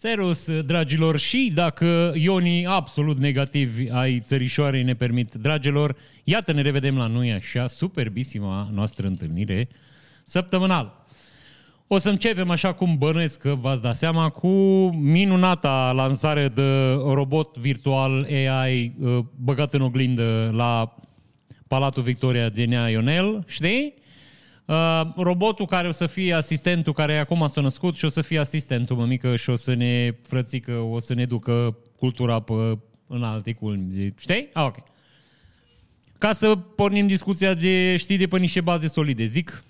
Serus, dragilor, și dacă ionii absolut negativi ai țărișoarei ne permit, dragilor, iată ne revedem la noi așa, superbisima noastră întâlnire săptămânal. O să începem așa cum bănuiesc că v-ați dat seama cu minunata lansare de robot virtual AI uh, băgat în oglindă la Palatul Victoria de Nea Ionel, știi? Uh, robotul care o să fie asistentul care acum s-a născut și o să fie asistentul mămică și o să ne frățică, o să ne ducă cultura pe, în alte culmi. Știi? Ah, ok. Ca să pornim discuția de, știi, de pe niște baze solide. Zic,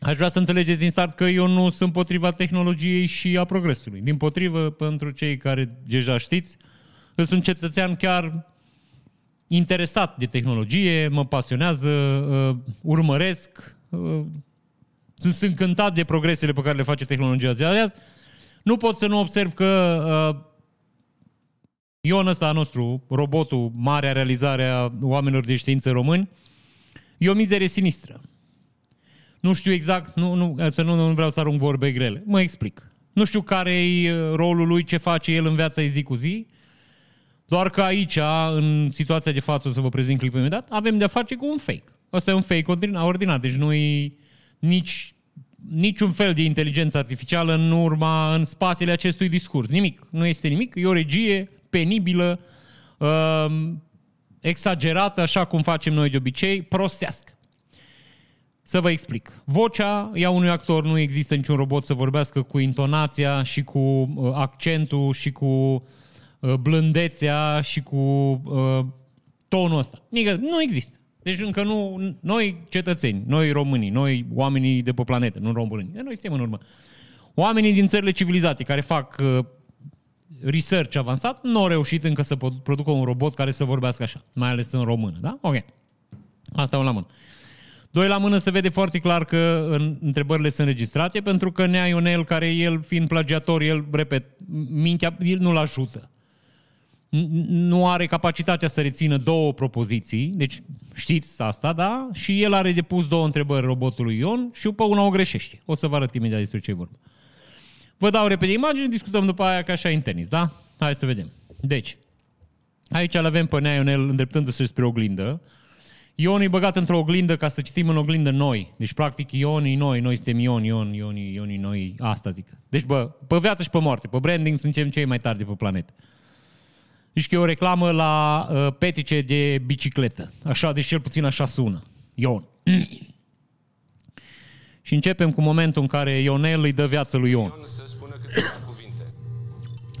aș vrea să înțelegeți din start că eu nu sunt potriva tehnologiei și a progresului. Din potrivă, pentru cei care deja știți, sunt un cetățean chiar interesat de tehnologie, mă pasionează, uh, urmăresc, Uh, sunt încântat de progresele pe care le face tehnologia de azi. Nu pot să nu observ că uh, Ion ăsta nostru, robotul, marea realizare a oamenilor de știință români, e o mizerie sinistră. Nu știu exact, nu, nu, să nu, nu vreau să arunc vorbe grele. Mă explic. Nu știu care e uh, rolul lui, ce face el în viața zi cu zi, doar că aici, în situația de față, o să vă prezint clipul imediat, avem de-a face cu un fake. Asta e un fake ordinar, deci nu e nici, niciun fel de inteligență artificială în urma, în spațiile acestui discurs. Nimic. Nu este nimic. E o regie penibilă, uh, exagerată, așa cum facem noi de obicei, prostească. Să vă explic. Vocea ea unui actor nu există niciun robot să vorbească cu intonația și cu uh, accentul și cu uh, blândețea și cu uh, tonul ăsta. Nu există. Deci încă nu, noi cetățeni, noi românii, noi oamenii de pe planetă, nu români, noi suntem în urmă. Oamenii din țările civilizate care fac uh, research avansat nu au reușit încă să producă un robot care să vorbească așa, mai ales în română, da? Ok. Asta un la mână. Doi la mână se vede foarte clar că în, întrebările sunt registrate pentru că Nea Ionel, care el fiind plagiator, el, repet, mintea, el nu-l ajută nu are capacitatea să rețină două propoziții, deci știți asta, da? Și el are depus două întrebări robotului Ion și pe una o greșește. O să vă arăt imediat despre ce vorba. Vă dau repede imagine, discutăm după aia ca așa în tenis, da? Hai să vedem. Deci, aici îl avem pe Nea Ionel îndreptându-se spre oglindă. Ion e băgat într-o oglindă ca să citim în oglindă noi. Deci, practic, Ion e noi, noi suntem Ion, Ion, Ion, Ion, Ion noi, asta zic. Deci, bă, pe viață și pe moarte, pe branding suntem cei mai tari de pe planetă. Deci că e o reclamă la uh, petice de bicicletă. Așa, deci cel puțin așa sună. Ion. și începem cu momentul în care Ionel îi dă viață lui Ion. Ion să spună câteva cuvinte.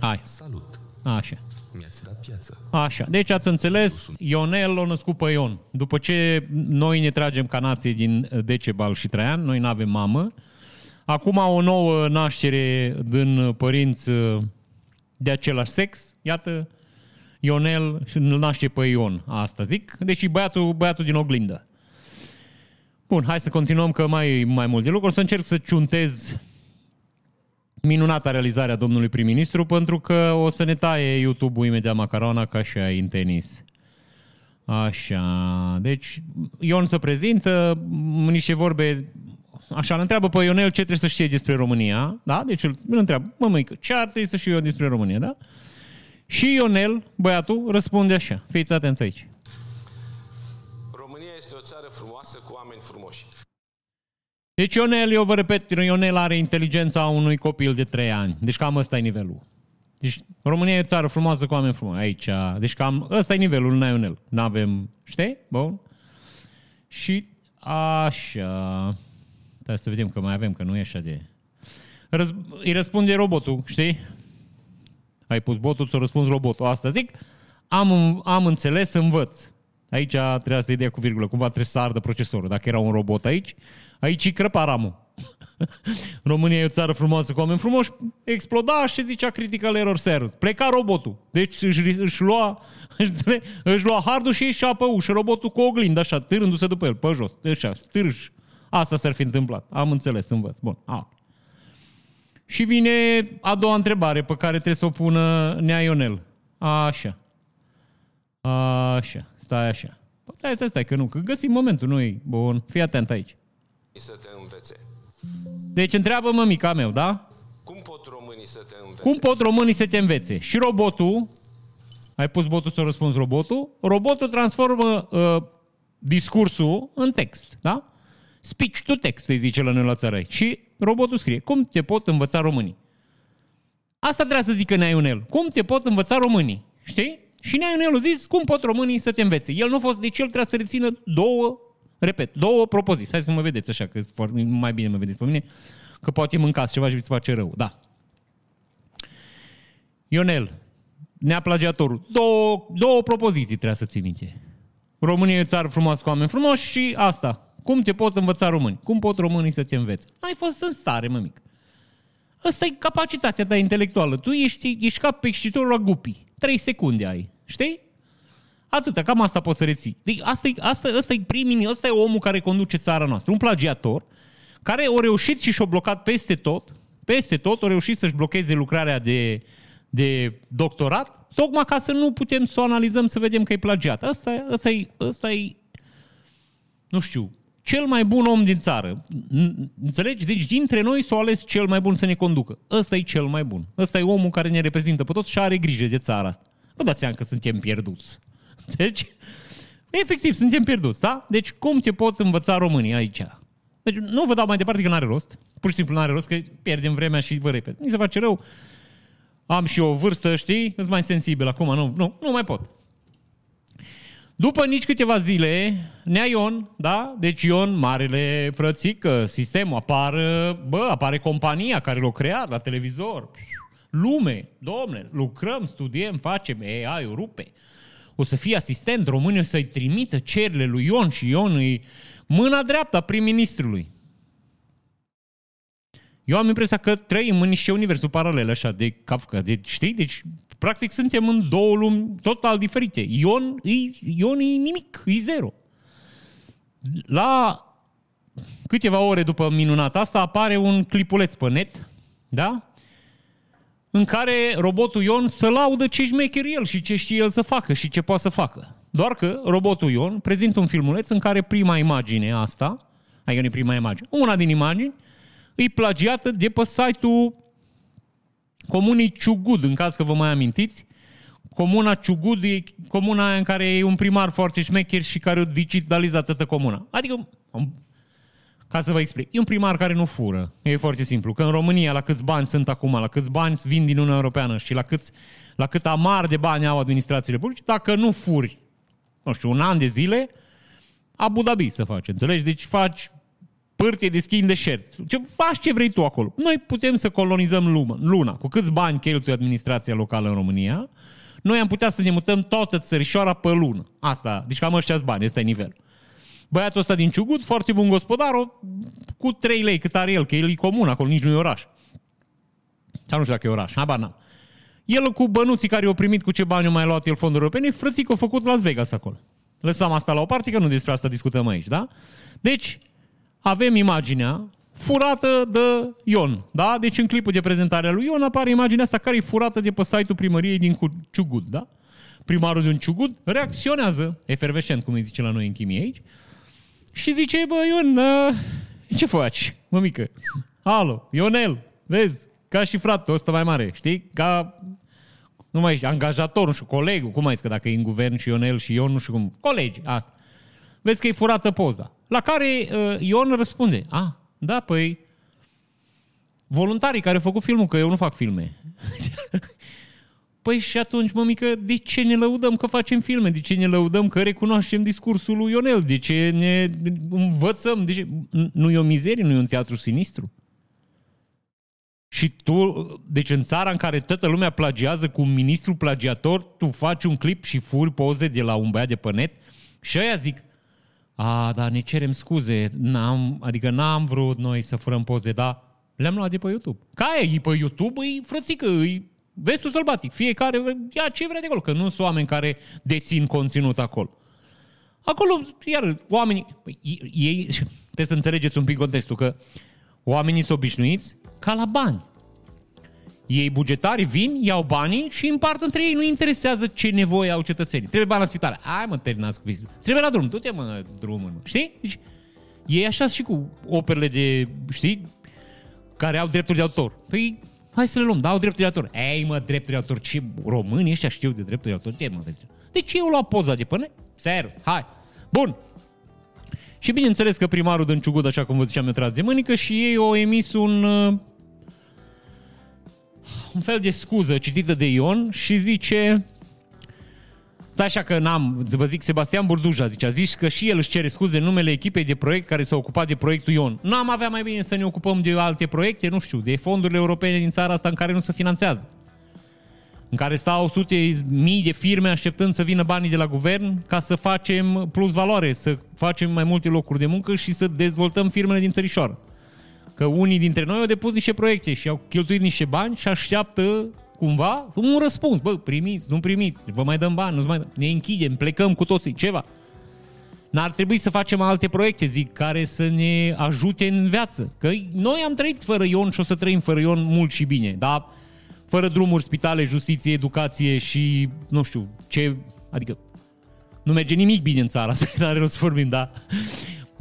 Hai. Salut. Așa. Mi-ați dat viață. Așa. Deci ați înțeles, Ionel l-a născut pe Ion. După ce noi ne tragem ca nație din Decebal și Traian, noi nu avem mamă, acum o nouă naștere din părinți de același sex, iată, Ionel și îl naște pe Ion, asta zic. Deci băiatul, băiatul din oglindă. Bun, hai să continuăm că mai mai mult de lucru. O să încerc să ciuntez minunata realizarea domnului prim-ministru pentru că o să ne taie YouTube-ul imediat macarona ca și ai în tenis. Așa, deci Ion se prezintă, niște vorbe, așa, îl întreabă pe Ionel ce trebuie să știe despre România, da? Deci îl, îl întreabă, mămăică, ce ar trebui să știu eu despre România, da? Și Ionel, băiatul, răspunde așa. Fiți atenți aici. România este o țară frumoasă cu oameni frumoși. Deci Ionel, eu vă repet, Ionel are inteligența unui copil de 3 ani. Deci cam ăsta e nivelul. Deci România e o țară frumoasă cu oameni frumoși. Aici, deci cam ăsta e nivelul, nu Ionel. N-avem, știi? Bun. Și așa... Hai să vedem că mai avem, că nu e așa de... Răz... Îi răspunde robotul, știi? Ai pus botul, ți-a răspuns robotul. Asta zic, am, am înțeles, învăț. Aici trebuia să-i dea cu virgulă, cumva trebuie să ardă procesorul. Dacă era un robot aici, aici îi crăpa ramul. România e o țară frumoasă cu oameni frumoși, exploda și zicea critical error servus. Pleca robotul. Deci își, își, lua, își lua hardul și ieșea pe ușă robotul cu oglindă, așa, târându-se după el, pe jos. Așa, târâș. Asta s-ar fi întâmplat. Am înțeles, învăț. Bun. A. Și vine a doua întrebare pe care trebuie să o pună Nea Ionel. Așa. Așa. Stai așa. Păi stai, stai, stai, că nu, că găsim momentul, nu e bun. Fii atent aici. Să te învețe. Deci întreabă mămica meu, da? Cum pot românii românii să te învețe? Cum pot românii să te învețe? Și robotul, ai pus botul să răspunzi robotul, robotul transformă uh, discursul în text, da? Speech to text, îi zice la noi la țară. Și robotul scrie, cum te pot învăța românii? Asta trebuie să zică Neaionel. Cum te pot învăța românii? Știi? Și Neaionel a zis, cum pot românii să te învețe? El nu a fost, deci el trebuie să rețină două, repet, două propoziții. Hai să mă vedeți așa, că mai bine mă vedeți pe mine, că poate mâncați ceva și vi se face rău. Da. Ionel, neaplagiatorul. Două, două propoziții trebuie să ții minte. România e o țară frumoasă cu oameni frumoși și asta. Cum te pot învăța români? Cum pot românii să te învețe? Ai fost în stare, mămic. Asta e capacitatea ta intelectuală. Tu ești, ești ca peștitorul la gupii. Trei secunde ai. Știi? Atâta, cam asta poți să reții. Deci asta e, asta, asta e primii, asta e omul care conduce țara noastră. Un plagiator care a reușit și și-a blocat peste tot, peste tot, a reușit să-și blocheze lucrarea de, de doctorat, tocmai ca să nu putem să o analizăm, să vedem că e plagiat. Asta, asta, e, asta e, nu știu, cel mai bun om din țară. Înțelegi? Deci dintre noi s-o ales cel mai bun să ne conducă. Ăsta e cel mai bun. Ăsta e omul care ne reprezintă pe toți și are grijă de țara asta. Vă dați seama că suntem pierduți. Deci, efectiv, suntem pierduți, da? Deci cum te pot învăța românii aici? Deci nu vă dau mai departe că nu are rost. Pur și simplu nu are rost că pierdem vremea și vă repet. Mi se face rău. Am și o vârstă, știi? Sunt mai sensibil acum. Nu, nu, nu mai pot. După nici câteva zile, Nea Ion, da? Deci Ion, marele frățică, sistemul, apare, bă, apare compania care l-a creat la televizor. Lume, domne, lucrăm, studiem, facem, AI, rupe. O să fie asistent, românii o să-i trimită cerile lui Ion și Ion îi mâna dreaptă a prim-ministrului. Eu am impresia că trăim în niște universuri paralele așa de Kafka, de, știi? Deci Practic suntem în două lumi total diferite. Ion, Ion e nimic, e zero. La câteva ore după minunat asta apare un clipuleț pe net, da? În care robotul Ion să laudă ce șmecher el și ce știe el să facă și ce poate să facă. Doar că robotul Ion prezintă un filmuleț în care prima imagine asta, adică nu prima imagine, una din imagini, e plagiată de pe site-ul comunii Ciugud, în caz că vă mai amintiți. Comuna Ciugud e comuna aia în care e un primar foarte șmecher și care o digitalizat toată comuna. Adică, ca să vă explic, e un primar care nu fură. E foarte simplu. Că în România, la câți bani sunt acum, la câți bani vin din Uniunea Europeană și la, câți, la cât amar de bani au administrațiile publice, dacă nu furi, nu știu, un an de zile, Abu Dhabi să faci, înțelegi? Deci faci pârtie de schimb de șerți. Ce, faci ce vrei tu acolo. Noi putem să colonizăm lumea, luna. Cu câți bani cheltuie administrația locală în România, noi am putea să ne mutăm toată țărișoara pe lună. Asta, deci cam ăștia bani, ăsta e nivelul. Băiatul ăsta din Ciugut, foarte bun gospodar, cu 3 lei cât are el, că el e comun acolo, nici nu e oraș. Sau nu știu dacă e oraș, habar n-am. El cu bănuții care au primit, cu ce bani au mai luat el fonduri europene, frățic au făcut Las Vegas acolo. Lăsăm asta la o parte, că nu despre asta discutăm aici, da? Deci, avem imaginea furată de Ion. Da? Deci în clipul de prezentare a lui Ion apare imaginea asta care e furată de pe site-ul primăriei din Ciugud. Da? Primarul din Ciugud reacționează, efervescent, cum îi zice la noi în chimie aici, și zice, bă, Ion, uh, ce faci, mămică? Alo, Ionel, vezi, ca și fratele ăsta mai mare, știi? Ca, nu mai știu, angajator, nu știu, colegul, cum mai zic, că dacă e în guvern și Ionel și Ion, nu știu cum, colegi, asta. Vezi că e furată poza. La care uh, Ion răspunde, a, ah, da, păi, voluntarii care au făcut filmul, că eu nu fac filme. păi și atunci, mămică, de ce ne lăudăm că facem filme? De ce ne lăudăm că recunoaștem discursul lui Ionel? De ce ne învățăm? De ce? Nu e o mizerie? Nu e un teatru sinistru? Și tu, deci în țara în care toată lumea plagiază cu un ministru plagiator, tu faci un clip și furi poze de la un băiat de pe net și aia zic, a, dar ne cerem scuze, n-am, adică n-am vrut noi să furăm poze, dar le-am luat de pe YouTube. Ca e, pe YouTube, e frățică, e vestul sălbatic. Fiecare ia ce vrea de acolo, că nu sunt oameni care dețin conținut acolo. Acolo, iar, oamenii, păi, ei, trebuie să înțelegeți un pic contextul, că oamenii sunt obișnuiți ca la bani. Ei bugetari vin, iau banii și împart între ei. Nu interesează ce nevoie au cetățenii. Trebuie bani la spital. Hai mă, terminați cu vizitul. Trebuie la drum. Du-te mă, drumul. Mă. Știi? Deci, e așa și cu operele de, știi, care au drepturi de autor. Păi, Hai să le luăm, dau drepturi de autor. Ei, mă, drepturi de autor, ce români ăștia știu de drepturi de autor? Ce mă vezi? Deci eu luat poza de până? Serios, hai. Bun. Și bineînțeles că primarul Dânciugud, așa cum vă ziceam, mi-a tras de mânică și ei au emis un uh, un fel de scuză citită de Ion și zice Stai așa că n-am, vă zic, Sebastian Burduja zice, a zis că și el își cere scuze în numele echipei de proiect care s-a ocupat de proiectul Ion. Nu am avea mai bine să ne ocupăm de alte proiecte, nu știu, de fondurile europene din țara asta în care nu se finanțează. În care stau sute mii de firme așteptând să vină banii de la guvern ca să facem plus valoare, să facem mai multe locuri de muncă și să dezvoltăm firmele din țărișoară. Că unii dintre noi au depus niște proiecte și au cheltuit niște bani și așteaptă cumva un răspuns. Bă, primiți, nu primiți, vă mai dăm bani, nu mai dăm. Ne închidem, plecăm cu toții, ceva. N-ar trebui să facem alte proiecte, zic, care să ne ajute în viață. Că noi am trăit fără Ion și o să trăim fără Ion mult și bine, dar fără drumuri, spitale, justiție, educație și nu știu ce, adică nu merge nimic bine în țara asta, n-are rost să vorbim, da?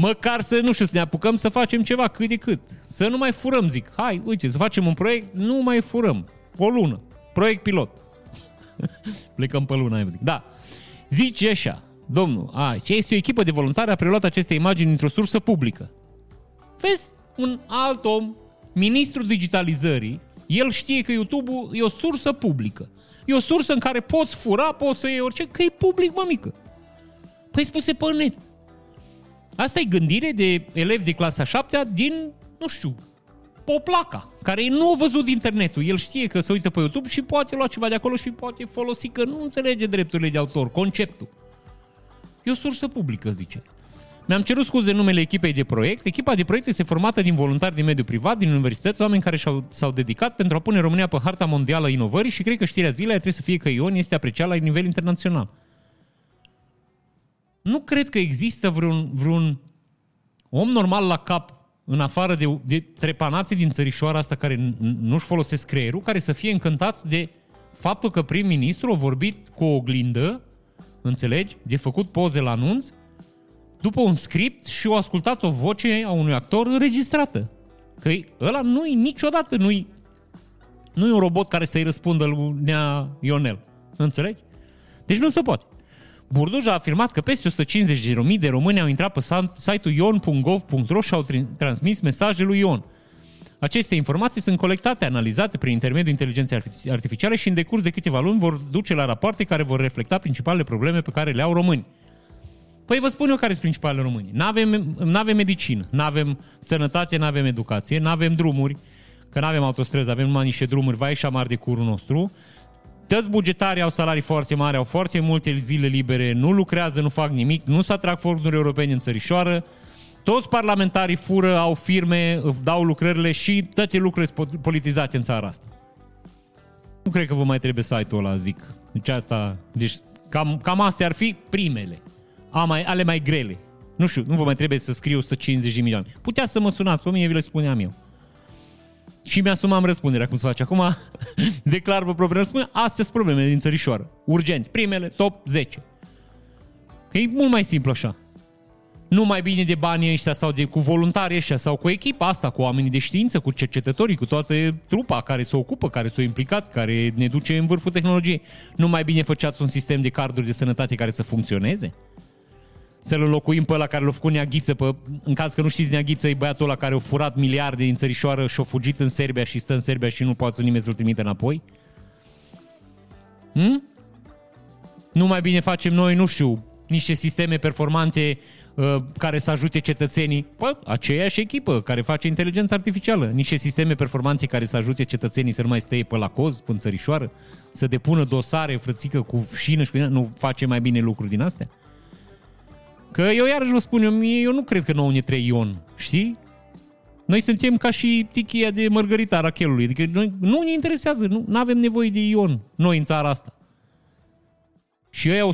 Măcar să, nu știu, să ne apucăm să facem ceva cât de cât. Să nu mai furăm, zic. Hai, uite, să facem un proiect, nu mai furăm. O lună. Proiect pilot. Plecăm pe luna, zic. Da. Zice așa, domnul, a, ce este o echipă de voluntari a preluat aceste imagini într-o sursă publică. Vezi, un alt om, ministrul digitalizării, el știe că YouTube-ul e o sursă publică. E o sursă în care poți fura, poți să iei orice, că e public, mămică. Păi spuse pe net. Asta e gândire de elevi de clasa 7 din, nu știu, Poplaca, care nu a văzut internetul. El știe că se uită pe YouTube și poate lua ceva de acolo și poate folosi că nu înțelege drepturile de autor, conceptul. E o sursă publică, zice. Mi-am cerut scuze în numele echipei de proiect. Echipa de proiect este formată din voluntari din mediul privat, din universități, oameni care și-au, s-au dedicat pentru a pune România pe harta mondială a inovării și cred că știrea zilei trebuie să fie că Ion este apreciat la nivel internațional. Nu cred că există vreun, vreun om normal la cap în afară de, de trepanații din țărișoara asta care nu-și folosesc creierul, care să fie încântați de faptul că prim-ministru a vorbit cu o oglindă, înțelegi, de făcut poze la anunț, după un script și au ascultat o voce a unui actor înregistrată. Că ăla nu-i niciodată, nu-i, nu-i un robot care să-i răspundă lui Nea Ionel. Înțelegi? Deci nu se poate. Burduj a afirmat că peste 150.000 de români au intrat pe site-ul ion.gov.ro și au transmis mesaje lui Ion. Aceste informații sunt colectate, analizate prin intermediul inteligenței artificiale și în decurs de câteva luni vor duce la rapoarte care vor reflecta principalele probleme pe care le au români. Păi vă spun eu care sunt principalele români. N-avem, n-avem medicină, n-avem sănătate, n-avem educație, n-avem drumuri, că n-avem autostrăzi, avem numai niște drumuri, vai și amar de curul nostru. Toți bugetarii au salarii foarte mari, au foarte multe zile libere, nu lucrează, nu fac nimic, nu se atrag fonduri europene în țărișoară, toți parlamentarii fură, au firme, dau lucrările și toate lucrurile sunt politizate în țara asta. Nu cred că vă mai trebuie site-ul ăla, zic. Deci asta, deci cam, cam astea ar fi primele, a mai, ale mai grele. Nu știu, nu vă mai trebuie să scriu 150 de milioane. Putea să mă sunați pe mine, vi le spuneam eu și mi-asumam răspunderea, cum se face acum, declar pe propria răspundere, astea sunt problemele din țărișoară. Urgent, primele, top 10. Că e mult mai simplu așa. Nu mai bine de banii ăștia sau de, cu voluntari ăștia sau cu echipa asta, cu oamenii de știință, cu cercetătorii, cu toată trupa care se ocupă, care s-a implicat, care ne duce în vârful tehnologiei. Nu mai bine făceați un sistem de carduri de sănătate care să funcționeze? Să-l înlocuim pe ăla care l-a făcut Neaghiță, pe, în caz că nu știți Neaghiță, e băiatul ăla care a furat miliarde din țărișoară și a fugit în Serbia și stă în Serbia și nu poate să nimeni să-l trimite înapoi? Hmm? Nu mai bine facem noi, nu știu, niște sisteme performante uh, care să ajute cetățenii, pă, aceeași echipă care face inteligență artificială, niște sisteme performante care să ajute cetățenii să nu mai stea pe la coz, pe țărișoară, să depună dosare, frățică cu șină și cu nu face mai bine lucruri din astea? Că eu iarăși vă spun, eu, eu nu cred că nouă ne trei Ion, știi? Noi suntem ca și tichia de mărgărita rachelului. Adică noi, nu ne interesează, nu avem nevoie de Ion, noi în țara asta. Și ăia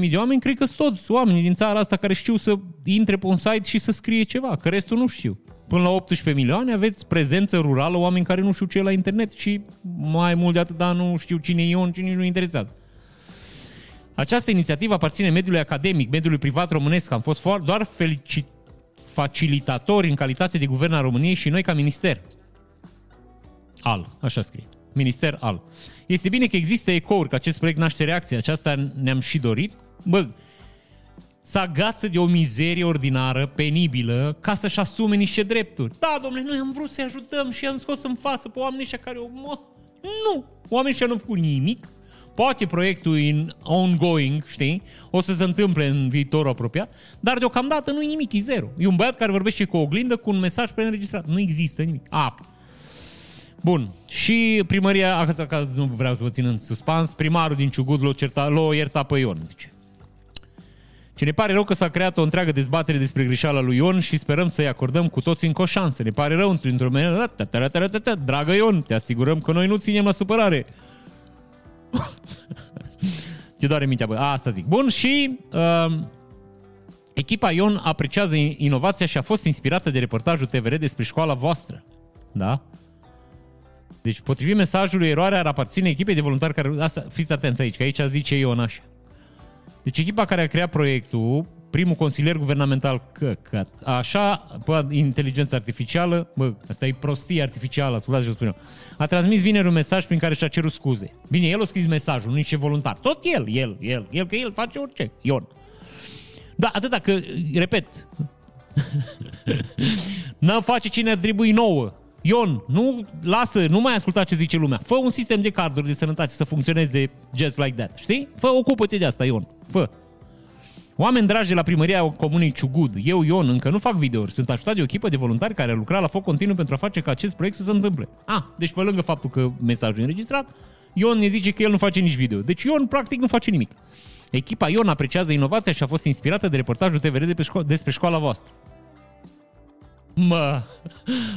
150.000 de oameni, cred că sunt toți oamenii din țara asta care știu să intre pe un site și să scrie ceva, că restul nu știu. Până la 18 milioane aveți prezență rurală, oameni care nu știu ce e la internet și mai mult de atât, dar nu știu cine e Ion, cine nu interesează. Această inițiativă aparține mediului academic, mediului privat românesc. Am fost doar felicit, facilitatori în calitate de guvern al României și noi ca minister. al, așa scrie. Minister al. Este bine că există ecouri, că acest proiect naște reacție. Aceasta ne-am și dorit. Bă, să agață de o mizerie ordinară, penibilă, ca să-și asume niște drepturi. Da, domnule, noi am vrut să-i ajutăm și am scos în față pe oamenii ăștia care... Mă, nu! Oamenii ăștia nu au făcut nimic. Poate proiectul in ongoing, știi, o să se întâmple în viitorul apropiat, dar deocamdată nu e nimic, e zero. E un băiat care vorbește cu o oglindă cu un mesaj preînregistrat. Nu există nimic. Apă. Bun. Și primăria, asta că nu vreau să vă țin în suspans, primarul din Ciugud l-a, certa, l-a iertat pe Ion, zice. Ce ne pare rău că s-a creat o întreagă dezbatere despre greșeala lui Ion și sperăm să-i acordăm cu toți încă o șansă. Ne pare rău într-o manieră. Dragă Ion, te asigurăm că noi nu ținem la supărare. Te doare mintea, bă. Asta zic. Bun, și uh, echipa Ion apreciază inovația și a fost inspirată de reportajul TVR despre școala voastră. Da? Deci, potrivit mesajului, eroarea ar aparține echipei de voluntari care... Asta, fiți atenți aici, că aici zice Ion așa. Deci echipa care a creat proiectul, primul consilier guvernamental, că, că așa, pe inteligență artificială, bă, asta e prostie artificială, ascultați ce spun eu, a transmis vineri un mesaj prin care și-a cerut scuze. Bine, el a scris mesajul, nu nici voluntar. Tot el, el, el, el, că el face orice, Ion. Da, atâta că, repet, n-am face cine atribui nouă. Ion, nu lasă, nu mai asculta ce zice lumea. Fă un sistem de carduri de sănătate să funcționeze just like that. Știi? Fă, ocupă-te de asta, Ion. Fă. Oameni dragi de la primăria comunei Ciugud, eu, Ion, încă nu fac videouri. Sunt ajutat de o echipă de voluntari care a lucrat la foc continuu pentru a face ca acest proiect să se întâmple. Ah, deci pe lângă faptul că mesajul e înregistrat, Ion ne zice că el nu face nici video. Deci Ion practic nu face nimic. Echipa Ion apreciază inovația și a fost inspirată de reportajul TVR de pe șco- despre școala voastră. Mă,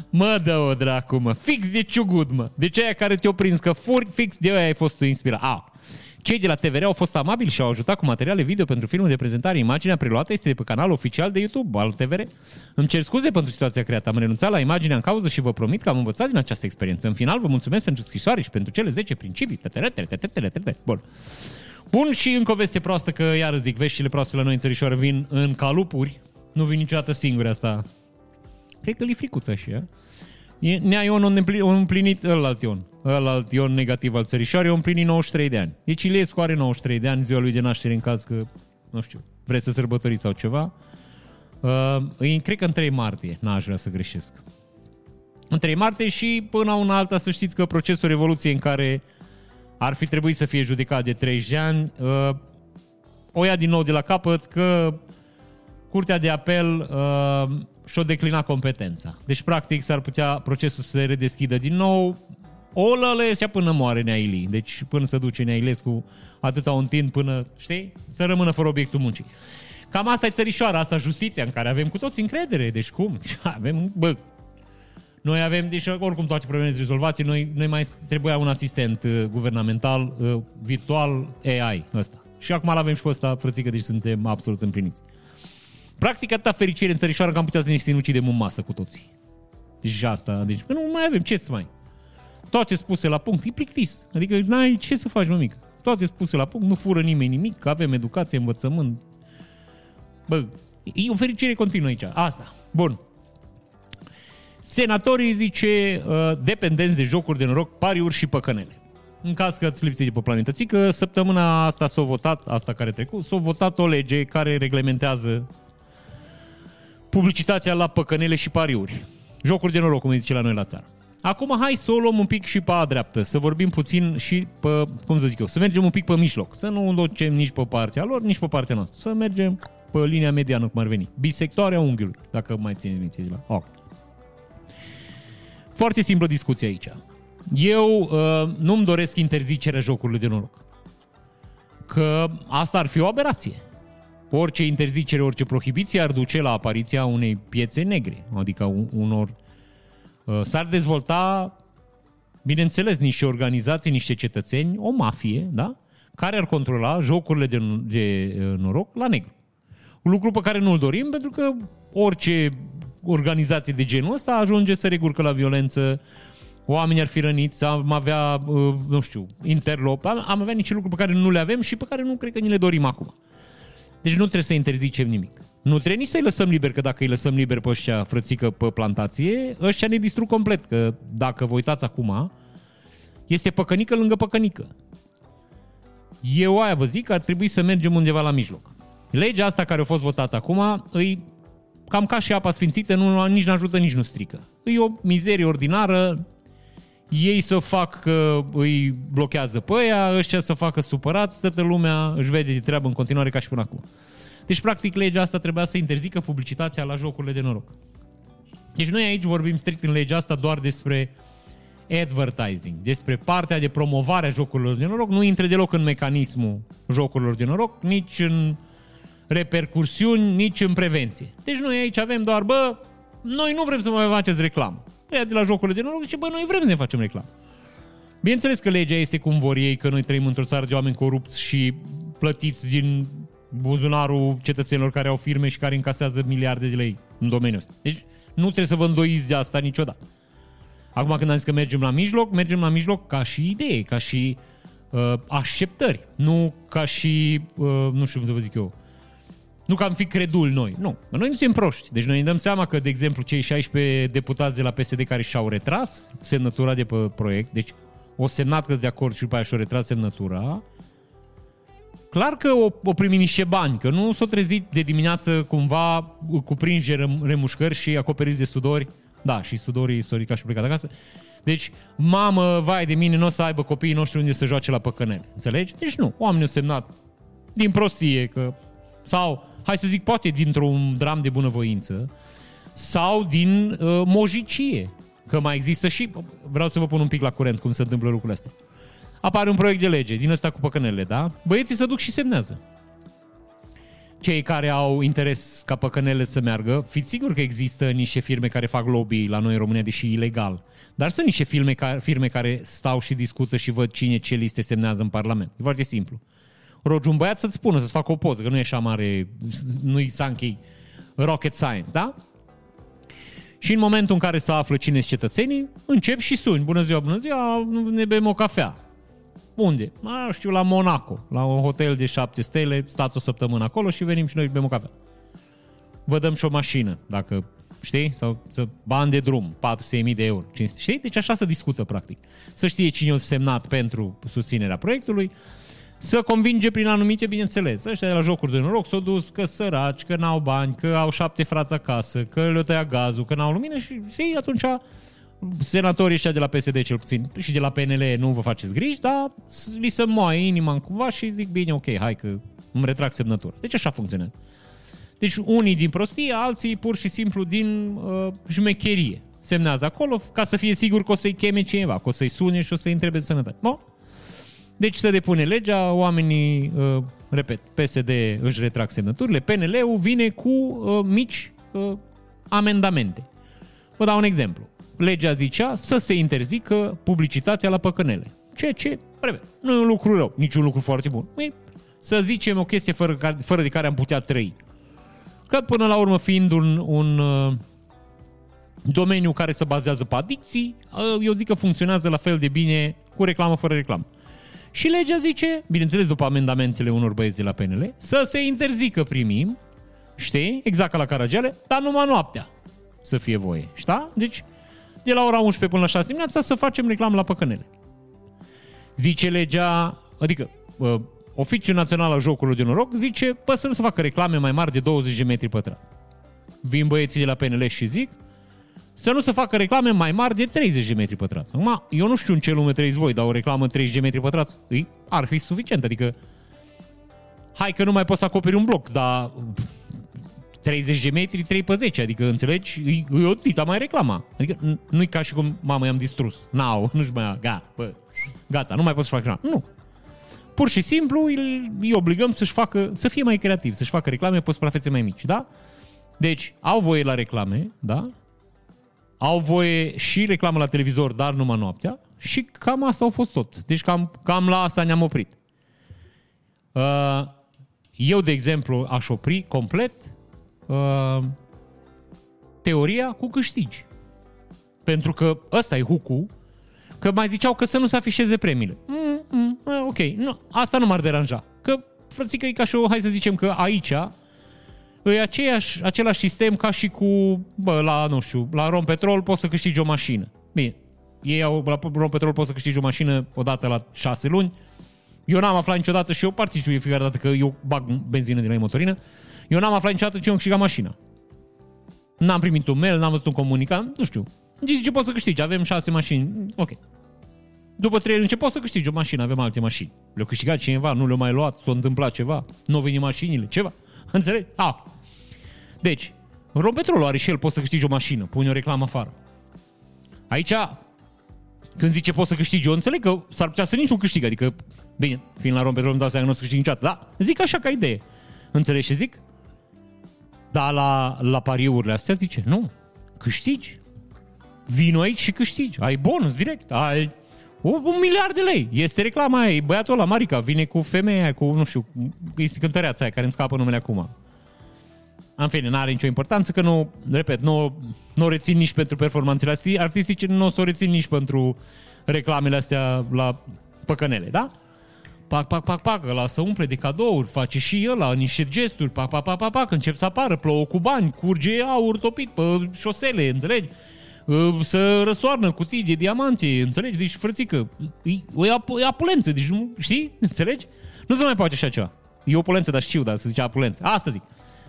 mă dă o dracu, mă. Fix de ciugud, mă. De ce aia care te-o prins că furi, fix de aia ai fost tu inspirat. A, cei de la TVR au fost amabili și au ajutat cu materiale video pentru filmul de prezentare. Imaginea preluată este de pe canalul oficial de YouTube al TVR. Îmi cer scuze pentru situația creată. Am renunțat la imaginea în cauză și vă promit că am învățat din această experiență. În final, vă mulțumesc pentru scrisoare și pentru cele 10 principii. Bun. Bun și încă o veste proastă că, iar zic, veștile proaste la noi în țărișoară vin în calupuri. Nu vin niciodată singure asta. Cred că li fricuță așa. Nea Ion a împlinit, ălalt Ion, ălalt Ion negativ al țărișoarei, a împlinit 93 de ani. Deci Iliescu are 93 de ani, ziua lui de naștere în caz că, nu știu, vreți să sărbătoriți sau ceva. Uh, cred că în 3 martie, n-aș vrea să greșesc. În 3 martie și până una alta să știți că procesul Revoluției în care ar fi trebuit să fie judecat de 30 de ani, uh, o ia din nou de la capăt că Curtea de Apel uh, și-o declina competența. Deci, practic, s-ar putea procesul să se redeschidă din nou, o lălesea până moare Neaili. Deci, până se duce Neailescu, atâta o întind până, știi, să rămână fără obiectul muncii. Cam asta e țărișoara, asta justiția în care avem cu toți încredere. Deci cum? Avem, bă, noi avem, deci oricum toate problemele sunt rezolvate, noi, noi mai trebuia un asistent uh, guvernamental uh, virtual AI ăsta. Și acum l-avem și pe ăsta, frățică, deci suntem absolut împliniți. Practic atâta fericire în țărișoară că am putea să ne sinucidem în masă cu toții. Deci asta, deci nu mai avem ce să mai. Toate spuse la punct, e plictis. Adică n-ai ce să faci, mămică. Toate spuse la punct, nu fură nimeni nimic, că avem educație, învățământ. Bă, e o fericire continuă aici. Asta. Bun. Senatorii, zice, uh, dependenți de jocuri de noroc, pariuri și păcănele. În caz că ați lipsit de pe planetă. că săptămâna asta s-a votat, asta care trecut, s-a votat o lege care reglementează publicitatea la păcănele și pariuri. Jocuri de noroc, cum zice la noi la țară. Acum hai să o luăm un pic și pe a dreaptă, să vorbim puțin și pe, cum să zic eu, să mergem un pic pe mijloc, să nu ducem nici pe partea lor, nici pe partea noastră, să mergem pe linia mediană, cum ar veni. Bisectoarea unghiului, dacă mai țineți minte de la... Oh. Foarte simplă discuție aici. Eu uh, nu-mi doresc interzicerea jocurilor de noroc. Că asta ar fi o aberație orice interzicere, orice prohibiție ar duce la apariția unei piețe negre, adică unor... Uh, s-ar dezvolta, bineînțeles, niște organizații, niște cetățeni, o mafie, da? care ar controla jocurile de, de uh, noroc la negru. Un lucru pe care nu-l dorim, pentru că orice organizație de genul ăsta ajunge să regurcă la violență, oamenii ar fi răniți, am avea, uh, nu știu, interlop, am avea niște lucruri pe care nu le avem și pe care nu cred că ni le dorim acum. Deci nu trebuie să interzicem nimic. Nu trebuie nici să-i lăsăm liber, că dacă îi lăsăm liber pe ăștia frățică pe plantație, ăștia ne distrug complet. Că dacă vă uitați acum, Este păcănică lângă păcănică. Eu aia vă zic că ar trebui să mergem undeva la mijloc. Legea asta care a fost votată acum îi cam ca și apa sfințită, nu, nici nu ajută, nici nu strică. E o mizerie ordinară, ei să fac că îi blochează pe ăia, ăștia să facă supărați, toată lumea își vede de treabă în continuare ca și până acum. Deci, practic, legea asta trebuia să interzică publicitatea la jocurile de noroc. Deci noi aici vorbim strict în legea asta doar despre advertising, despre partea de promovare a jocurilor de noroc, nu intre deloc în mecanismul jocurilor de noroc, nici în repercursiuni, nici în prevenție. Deci noi aici avem doar, bă, noi nu vrem să mai faceți reclamă. Ea de la jocurile de noroc zice, bă, noi vrem să ne facem reclamă. Bineînțeles că legea este cum vor ei, că noi trăim într-o țară de oameni corupți și plătiți din buzunarul cetățenilor care au firme și care încasează miliarde de lei în domeniul ăsta. Deci nu trebuie să vă îndoiți de asta niciodată. Acum când am zis că mergem la mijloc, mergem la mijloc ca și idee, ca și uh, așteptări, nu ca și, uh, nu știu cum să vă zic eu, nu că am fi credul noi. Nu. Noi nu suntem proști. Deci noi ne dăm seama că, de exemplu, cei 16 deputați de la PSD care și-au retras semnătura de pe proiect, deci o semnat că de acord și după aia și-au retras semnătura, clar că o, o primi niște bani, că nu s-au trezit de dimineață cumva cuprinși remușcări și acoperiți de sudori. Da, și sudorii s-au ridicat și plecat acasă. Deci, mamă, vai de mine, nu o să aibă copiii noștri unde să joace la păcănele. Înțelegi? Deci nu, oamenii au semnat din prostie că sau, hai să zic, poate dintr-un dram de bunăvoință, sau din uh, mojicie. Că mai există și, vreau să vă pun un pic la curent cum se întâmplă lucrurile astea. Apare un proiect de lege din ăsta cu păcănele, da? Băieții se duc și semnează. Cei care au interes ca păcănele să meargă, fiți sigur că există niște firme care fac lobby la noi în România, deși ilegal. Dar sunt niște firme care, firme care stau și discută și văd cine ce liste semnează în Parlament. E foarte simplu rogi un băiat să-ți spună, să-ți facă o poză, că nu e așa mare, nu-i Sankey rocket science, da? Și în momentul în care se află cine sunt cetățenii, încep și suni. Bună ziua, bună ziua, ne bem o cafea. Unde? A, știu, la Monaco, la un hotel de șapte stele, stați o săptămână acolo și venim și noi bem o cafea. Vă dăm și o mașină, dacă știi? Sau să bani de drum, 400.000 de euro, 500, știi? Deci așa se discută, practic. Să știe cine a semnat pentru susținerea proiectului, să convinge prin anumite, bineînțeles. Ăștia de la jocuri de noroc s-au dus că săraci, că n-au bani, că au șapte frați acasă, că le-au tăiat gazul, că n-au lumină și, și atunci senatorii ăștia de la PSD cel puțin și de la PNL nu vă faceți griji, dar li se moaie inima în cumva și zic bine, ok, hai că îmi retrag semnătura. Deci așa funcționează. Deci unii din prostie, alții pur și simplu din uh, jmecherie. Semnează acolo ca să fie sigur că o să-i cheme cineva, că o să-i sune și o să-i întrebe de sănătate. Bun? Deci se depune legea, oamenii, uh, repet, PSD își retrag semnăturile, PNL-ul vine cu uh, mici uh, amendamente. Vă dau un exemplu. Legea zicea să se interzică publicitatea la păcănele. Ceea ce, repet, nu e un lucru rău, nici un lucru foarte bun. E, să zicem o chestie fără, fără de care am putea trăi. Că până la urmă fiind un, un uh, domeniu care se bazează pe adicții, uh, eu zic că funcționează la fel de bine cu reclamă fără reclamă. Și legea zice, bineînțeles după amendamentele unor băieți de la PNL, să se interzică primim, știi, exact ca la Caragiale, dar numai noaptea să fie voie, știi? Deci, de la ora 11 până la 6 dimineața să facem reclamă la păcănele. Zice legea, adică uh, Oficiul Național al Jocurilor de Noroc zice, pă să nu se facă reclame mai mari de 20 de metri pătrați. Vin băieții de la PNL și zic, să nu se facă reclame mai mari de 30 de metri pătrați. Acum, eu nu știu în ce lume trăiți voi, dar o reclamă în 30 de metri pătrați îi, ar fi suficient. Adică, hai că nu mai poți să acoperi un bloc, dar 30 de metri, 3 pe 10, adică înțelegi? E, e o dita mai reclama. Adică nu-i ca și cum, mamă, i-am distrus. N-au, nu-și mai gata, bă, gata, nu mai poți să fac reclamă. Nu. Pur și simplu îi, îi obligăm să-și facă, să fie mai creativ, să-și facă reclame pe suprafețe mai mici, da? Deci, au voie la reclame, da? Au voie și reclamă la televizor, dar numai noaptea. Și cam asta au fost tot. Deci cam, cam la asta ne-am oprit. Uh, eu, de exemplu, aș opri complet uh, teoria cu câștigi. Pentru că ăsta e hucu, că mai ziceau că să nu se afișeze premiile. Mm, mm, ok, nu, asta nu m-ar deranja. Că, frățică, e ca și o, hai să zicem că aici e aceeași, același sistem ca și cu, bă, la, nu știu, la Rompetrol poți să câștigi o mașină. Bine, Ei au, la Rompetrol poți să câștigi o mașină odată la șase luni. Eu n-am aflat niciodată și eu particip de fiecare dată că eu bag benzină din la motorină. Eu n-am aflat niciodată ce am câștigat mașina. N-am primit un mail, n-am văzut un comunicat, nu știu. Zice ce poți să câștigi, avem șase mașini. Ok. După trei luni, ce poți să câștigi o mașină, avem alte mașini. Le-a câștigat cineva, nu le-a mai luat, s-a întâmplat ceva, nu au venit mașinile, ceva. Înțelegi? A. Deci, Rompetrolul are și el, poți să câștigi o mașină, pune o reclamă afară. Aici, când zice poți să câștigi, eu înțeleg că s-ar putea să nici nu câștigă, adică, bine, fiind la Rompetrol îmi dau seama că nu o să câștigi niciodată, da, zic așa ca idee. Înțelegi ce zic? Dar la, la pariurile astea zice, nu, câștigi. Vino aici și câștigi. Ai bonus direct, ai un, un miliard de lei. Este reclama aia, băiatul ăla, Marica, vine cu femeia aia, cu, nu știu, este cântăreața aia, care îmi scapă numele acum. În fine, n-are nicio importanță că nu, repet, nu, nu o rețin nici pentru performanțele artistice, nu o să o rețin nici pentru reclamele astea la păcănele, da? Pac, pac, pac, pac, ăla să umple de cadouri, face și ăla niște gesturi, pac, pac, pac, pac, pac, încep să apară, plouă cu bani, curge aur topit pe șosele, înțelegi? Ă, să răstoarnă cutii de diamante, înțelegi? Deci, frățică, e, o e apulență, deci nu, știi? Înțelegi? Nu se mai poate așa ceva. E opulență, dar știu, dar să zice apulență. Asta zic.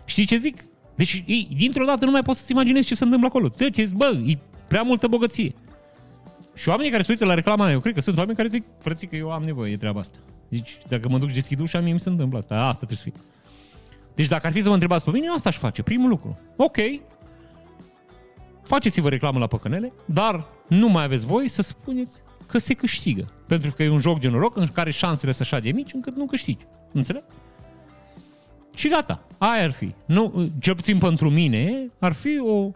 Știi ce zic? Deci, e, dintr-o dată nu mai poți să-ți imaginezi ce se întâmplă acolo. Treceți, bă, e prea multă bogăție. Și oamenii care se uită la reclama eu cred că sunt oameni care zic, frățică, eu am nevoie de treaba asta. Deci, dacă mă duc și deschid ușa, mie mi se întâmplă asta. Asta trebuie să fie. Deci dacă ar fi să mă întrebați pe mine, asta aș face, primul lucru. Ok, faceți-vă reclamă la păcănele, dar nu mai aveți voi să spuneți că se câștigă. Pentru că e un joc de noroc în care șansele sunt așa de mici încât nu câștigi. Înțeleg? Și gata. Aia ar fi. Nu, cel puțin pentru mine, ar fi o,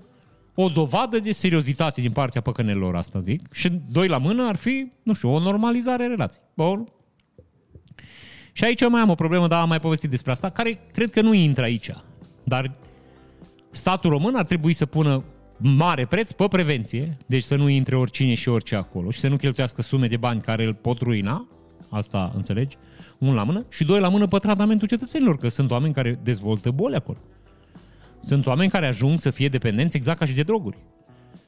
o dovadă de seriozitate din partea păcănelor, asta zic. Și doi la mână ar fi, nu știu, o normalizare a relației. Bun. Și aici mai am o problemă, dar am mai povestit despre asta, care cred că nu intră aici. Dar statul român ar trebui să pună mare preț pe prevenție, deci să nu intre oricine și orice acolo și să nu cheltuiască sume de bani care îl pot ruina, asta înțelegi, un la mână, și doi la mână pe tratamentul cetățenilor, că sunt oameni care dezvoltă boli acolo. Sunt oameni care ajung să fie dependenți exact ca și de droguri.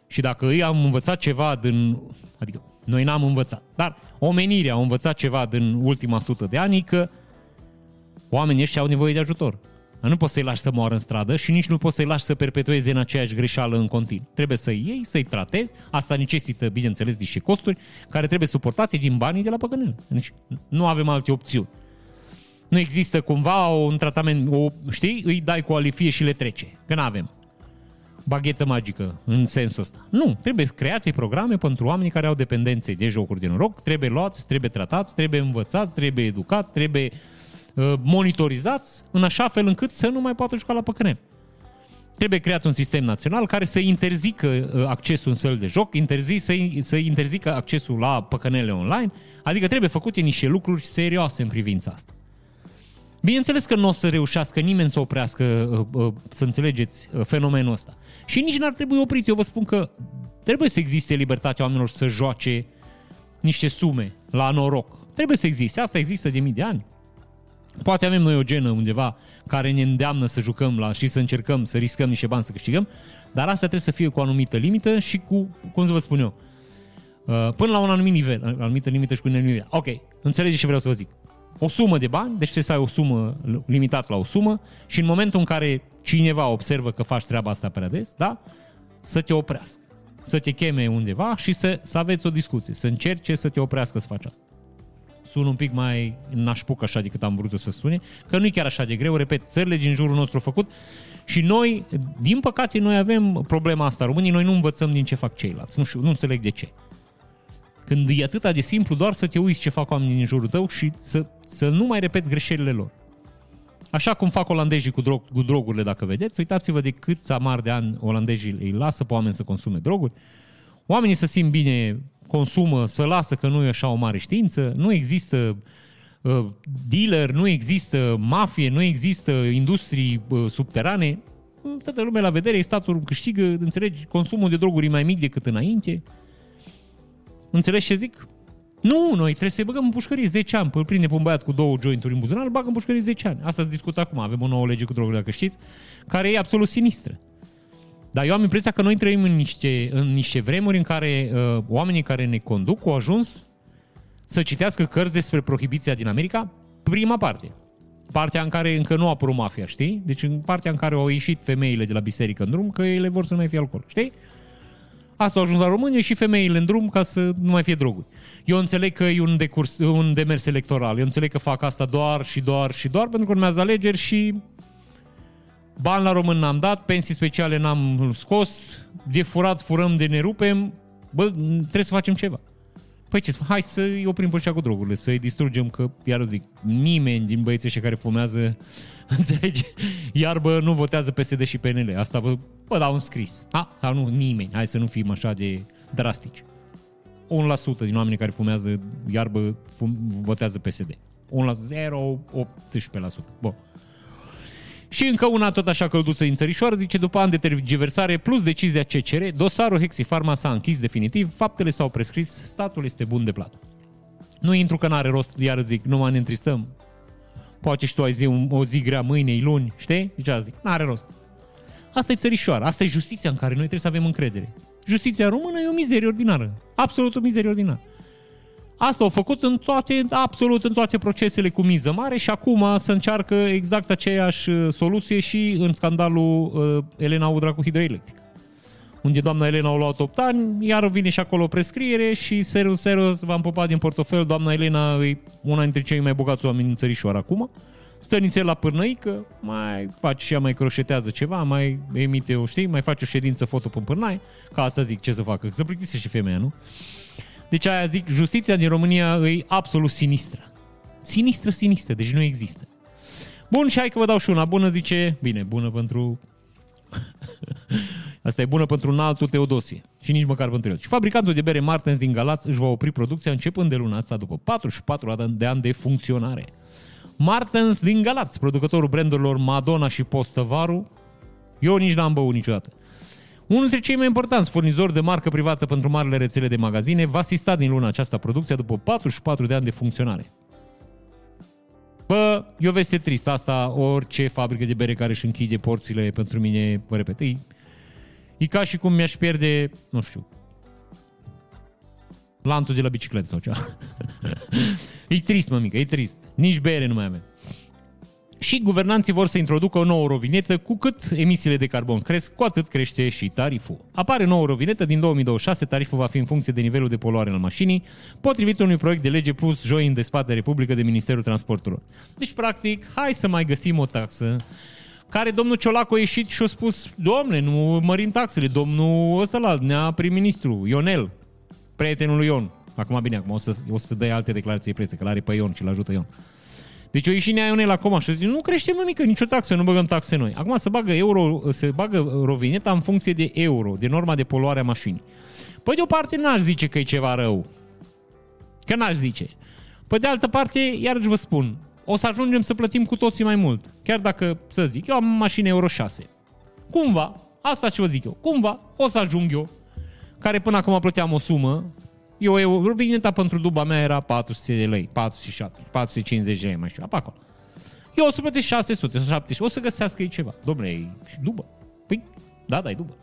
Și dacă îi am învățat ceva din... Adică, noi n-am învățat, dar omenirea a învățat ceva din ultima sută de ani că oamenii ăștia au nevoie de ajutor. Nu poți să-i lași să moară în stradă și nici nu poți să-i lași să perpetueze în aceeași greșeală în continuu. Trebuie să-i iei, să-i tratezi. Asta necesită, bineînțeles, niște costuri care trebuie suportate din banii de la păgânel. Deci nu avem alte opțiuni. Nu există cumva un tratament, o, știi, îi dai cu alifie și le trece. Că nu avem baghetă magică în sensul ăsta. Nu, trebuie create programe pentru oamenii care au dependențe de jocuri de noroc, trebuie luați, trebuie tratați, trebuie învățați, trebuie educați, trebuie uh, Uh, monitorizați în așa fel încât să nu mai poată juca la păcănel. Trebuie creat un sistem național care să interzică uh, accesul în săl de joc, interzi, să, să interzică accesul la păcănele online, adică trebuie făcute niște lucruri serioase în privința asta. Bineînțeles că nu o să reușească nimeni să oprească, uh, să înțelegeți, fenomenul ăsta. Și nici n-ar trebui oprit. Eu vă spun că trebuie să existe libertatea oamenilor să joace niște sume la noroc. Trebuie să existe. Asta există de mii de ani. Poate avem noi o genă undeva care ne îndeamnă să jucăm la și să încercăm să riscăm niște bani să câștigăm, dar asta trebuie să fie cu o anumită limită și cu, cum să vă spun eu, uh, până la un anumit nivel, uh, anumită limită și cu un anumit nivel. Ok, înțelegeți ce vreau să vă zic. O sumă de bani, deci trebuie să ai o sumă limitată la o sumă și în momentul în care cineva observă că faci treaba asta prea des, da? Să te oprească. Să te cheme undeva și să, să aveți o discuție, să încerce să te oprească să faci asta sună un pic mai nașpuc așa decât am vrut să sune, că nu e chiar așa de greu, repet, țările din jurul nostru au făcut și noi, din păcate, noi avem problema asta. Românii, noi nu învățăm din ce fac ceilalți. Nu știu, nu înțeleg de ce. Când e atât de simplu doar să te uiți ce fac oamenii din jurul tău și să, să nu mai repeți greșelile lor. Așa cum fac olandezii cu, drog, cu drogurile, dacă vedeți, uitați-vă de câți amar de ani olandezii îi lasă pe oameni să consume droguri. Oamenii să simt bine consumă, să lasă că nu e așa o mare știință, nu există uh, dealer, nu există mafie, nu există industrii uh, subterane, toată lumea la vedere, statul câștigă, înțelegi, consumul de droguri e mai mic decât înainte. Înțelegi ce zic? Nu, noi trebuie să-i băgăm în pușcărie 10 ani. Îl prinde pe un băiat cu două jointuri în buzunar, îl bagă în pușcărie 10 ani. Asta se discută acum. Avem o nouă lege cu drogurile, dacă știți, care e absolut sinistră. Dar eu am impresia că noi trăim în niște, în niște vremuri în care uh, oamenii care ne conduc au ajuns să citească cărți despre prohibiția din America, prima parte. Partea în care încă nu a apărut mafia, știi? Deci în partea în care au ieșit femeile de la biserică în drum, că ele vor să nu mai fie alcool, știi? Asta a ajuns la România și femeile în drum ca să nu mai fie droguri. Eu înțeleg că e un, decurs, un demers electoral. Eu înțeleg că fac asta doar și doar și doar pentru că urmează alegeri și bani la român n-am dat, pensii speciale n-am scos, de furat furăm, de ne rupem. Bă, trebuie să facem ceva. Păi ce, hai să-i oprim pe cu drogurile, să-i distrugem, că, iar zic, nimeni din băieții ăștia care fumează, înțelegi, iarbă nu votează PSD și PNL. Asta vă, vă dau un scris. A, sau nu, nimeni. Hai să nu fim așa de drastici. 1% din oamenii care fumează iarbă fum, votează PSD. 1 la 0, 18%. Bun. Și încă una tot așa călduță din țărișoară, zice, după ani de tergiversare plus decizia CCR, dosarul Hexifarma s-a închis definitiv, faptele s-au prescris, statul este bun de plată. Nu intru că n-are rost, iar zic, nu mai ne întristăm. Poate și tu ai zi, o zi grea mâine, luni, știi? Deci zic, n-are rost. Asta e țărișoară, asta e justiția în care noi trebuie să avem încredere. Justiția română e o mizerie ordinară. Absolut o mizerie ordinară. Asta au făcut în toate, absolut în toate procesele cu miză mare și acum să încearcă exact aceeași uh, soluție și în scandalul uh, Elena Udra cu hidroelectrică. Unde doamna Elena a luat 8 ani, iar vine și acolo o prescriere și serios, serios, v-am pupat din portofel, doamna Elena e una dintre cei mai bogați oameni în țărișoară acum. Stă nițel la pârnăică, mai face și ea, mai croșetează ceva, mai emite, o știi, mai face o ședință foto pe pârnaie, ca asta zic, ce să facă, să plictisește și femeia, nu? Deci aia zic, justiția din România e absolut sinistră. Sinistră, sinistră, deci nu există. Bun, și hai că vă dau și una bună, zice, bine, bună pentru... Asta e bună pentru un altul Teodosie și nici măcar pentru el. Și fabricantul de bere Martens din Galați își va opri producția începând de luna asta după 44 de ani de funcționare. Martens din Galați, producătorul brandurilor Madonna și Postăvaru, eu nici n-am băut niciodată. Unul dintre cei mai importanți furnizori de marcă privată pentru marile rețele de magazine va asista din luna aceasta producția după 44 de ani de funcționare. Bă, e o veste tristă asta, orice fabrică de bere care își închide porțile pentru mine, vă repet, e, e ca și cum mi-aș pierde, nu știu, lanțul de la bicicletă sau ceva. e trist, mămică, e trist. Nici bere nu mai avem. Și guvernanții vor să introducă o nouă rovinetă, cu cât emisiile de carbon cresc, cu atât crește și tariful. Apare nouă rovinetă, din 2026 tariful va fi în funcție de nivelul de poluare al mașinii, potrivit unui proiect de lege pus joi în dezbatere publică de Ministerul Transporturilor. Deci, practic, hai să mai găsim o taxă care domnul Ciolacu a ieșit și a spus, domne, nu mărim taxele, domnul ăsta la nea prim-ministru, Ionel, prietenul lui Ion. Acum bine, acum o să, o să dai alte declarații presă, că l-are pe Ion și l ajută Ion. Deci o ieși Nea la coma și zice, nu crește mică nicio taxă, nu băgăm taxe noi. Acum se bagă, euro, se bagă rovineta în funcție de euro, de norma de poluare a mașinii. Păi de o parte n-aș zice că e ceva rău. Că n-aș zice. Pe de altă parte, iarăși vă spun, o să ajungem să plătim cu toții mai mult. Chiar dacă, să zic, eu am mașină Euro 6. Cumva, asta și vă zic eu, cumva o să ajung eu, care până acum plăteam o sumă, eu, eu vineta pentru duba mea era 400 de lei, 47, 450 de lei, mai știu, pe acolo. Eu o să plătesc 600 sau 700, o să găsească ei ceva. Domnule, e dubă. Păi, da, da, e dubă.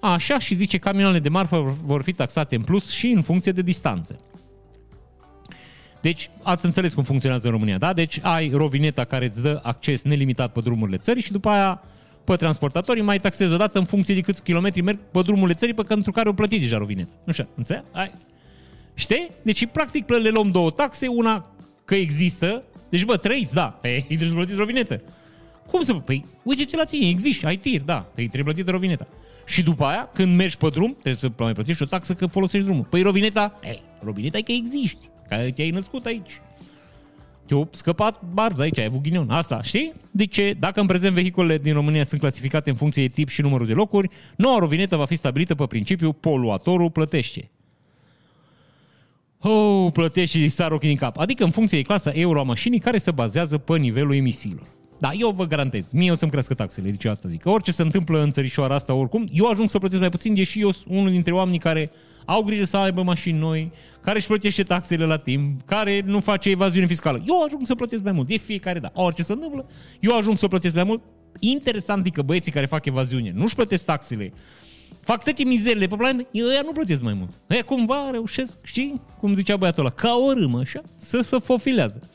Așa și zice camioanele de marfă vor fi taxate în plus și în funcție de distanță. Deci, ați înțeles cum funcționează în România, da? Deci ai rovineta care îți dă acces nelimitat pe drumurile țării și după aia pe transportatorii mai taxezi odată în funcție de câți kilometri merg pe drumurile țării pe pentru care o plătiți deja rovineta. Nu știu, înțeleg? Ai, Știi? Deci, practic, le luăm două taxe, una că există, deci, bă, trăiți, da, pe ei trebuie să plătiți rovinetă. Cum să... Păi, uite ce la tine, există, ai tir, da, pe ei trebuie plătită rovineta. Și după aia, când mergi pe drum, trebuie să mai plătești o taxă că folosești drumul. Păi rovineta, ei, rovineta e că existi, că te-ai născut aici. Te-a scăpat barza aici, ai avut ghinion. Asta, știi? Deci, dacă în prezent vehiculele din România sunt clasificate în funcție de tip și numărul de locuri, noua rovinetă va fi stabilită pe principiu poluatorul plătește. Oh, plătești și sar ochii din cap. Adică în funcție de clasa euro a mașinii care se bazează pe nivelul emisiilor. Da, eu vă garantez, mie o să-mi crească taxele, deci asta zic. Că orice se întâmplă în țărișoara asta oricum, eu ajung să plătesc mai puțin, deși eu sunt unul dintre oamenii care au grijă să aibă mașini noi, care își plătește taxele la timp, care nu face evaziune fiscală. Eu ajung să plătesc mai mult, de fiecare dată. Orice se întâmplă, eu ajung să plătesc mai mult, interesant e că băieții care fac evaziune nu-și plătesc taxele, fac toate mizerile pe planetă, ăia nu plătesc mai mult. Ăia cumva reușesc, știi, cum zicea băiatul ăla, ca o râmă, așa, să se fofilează.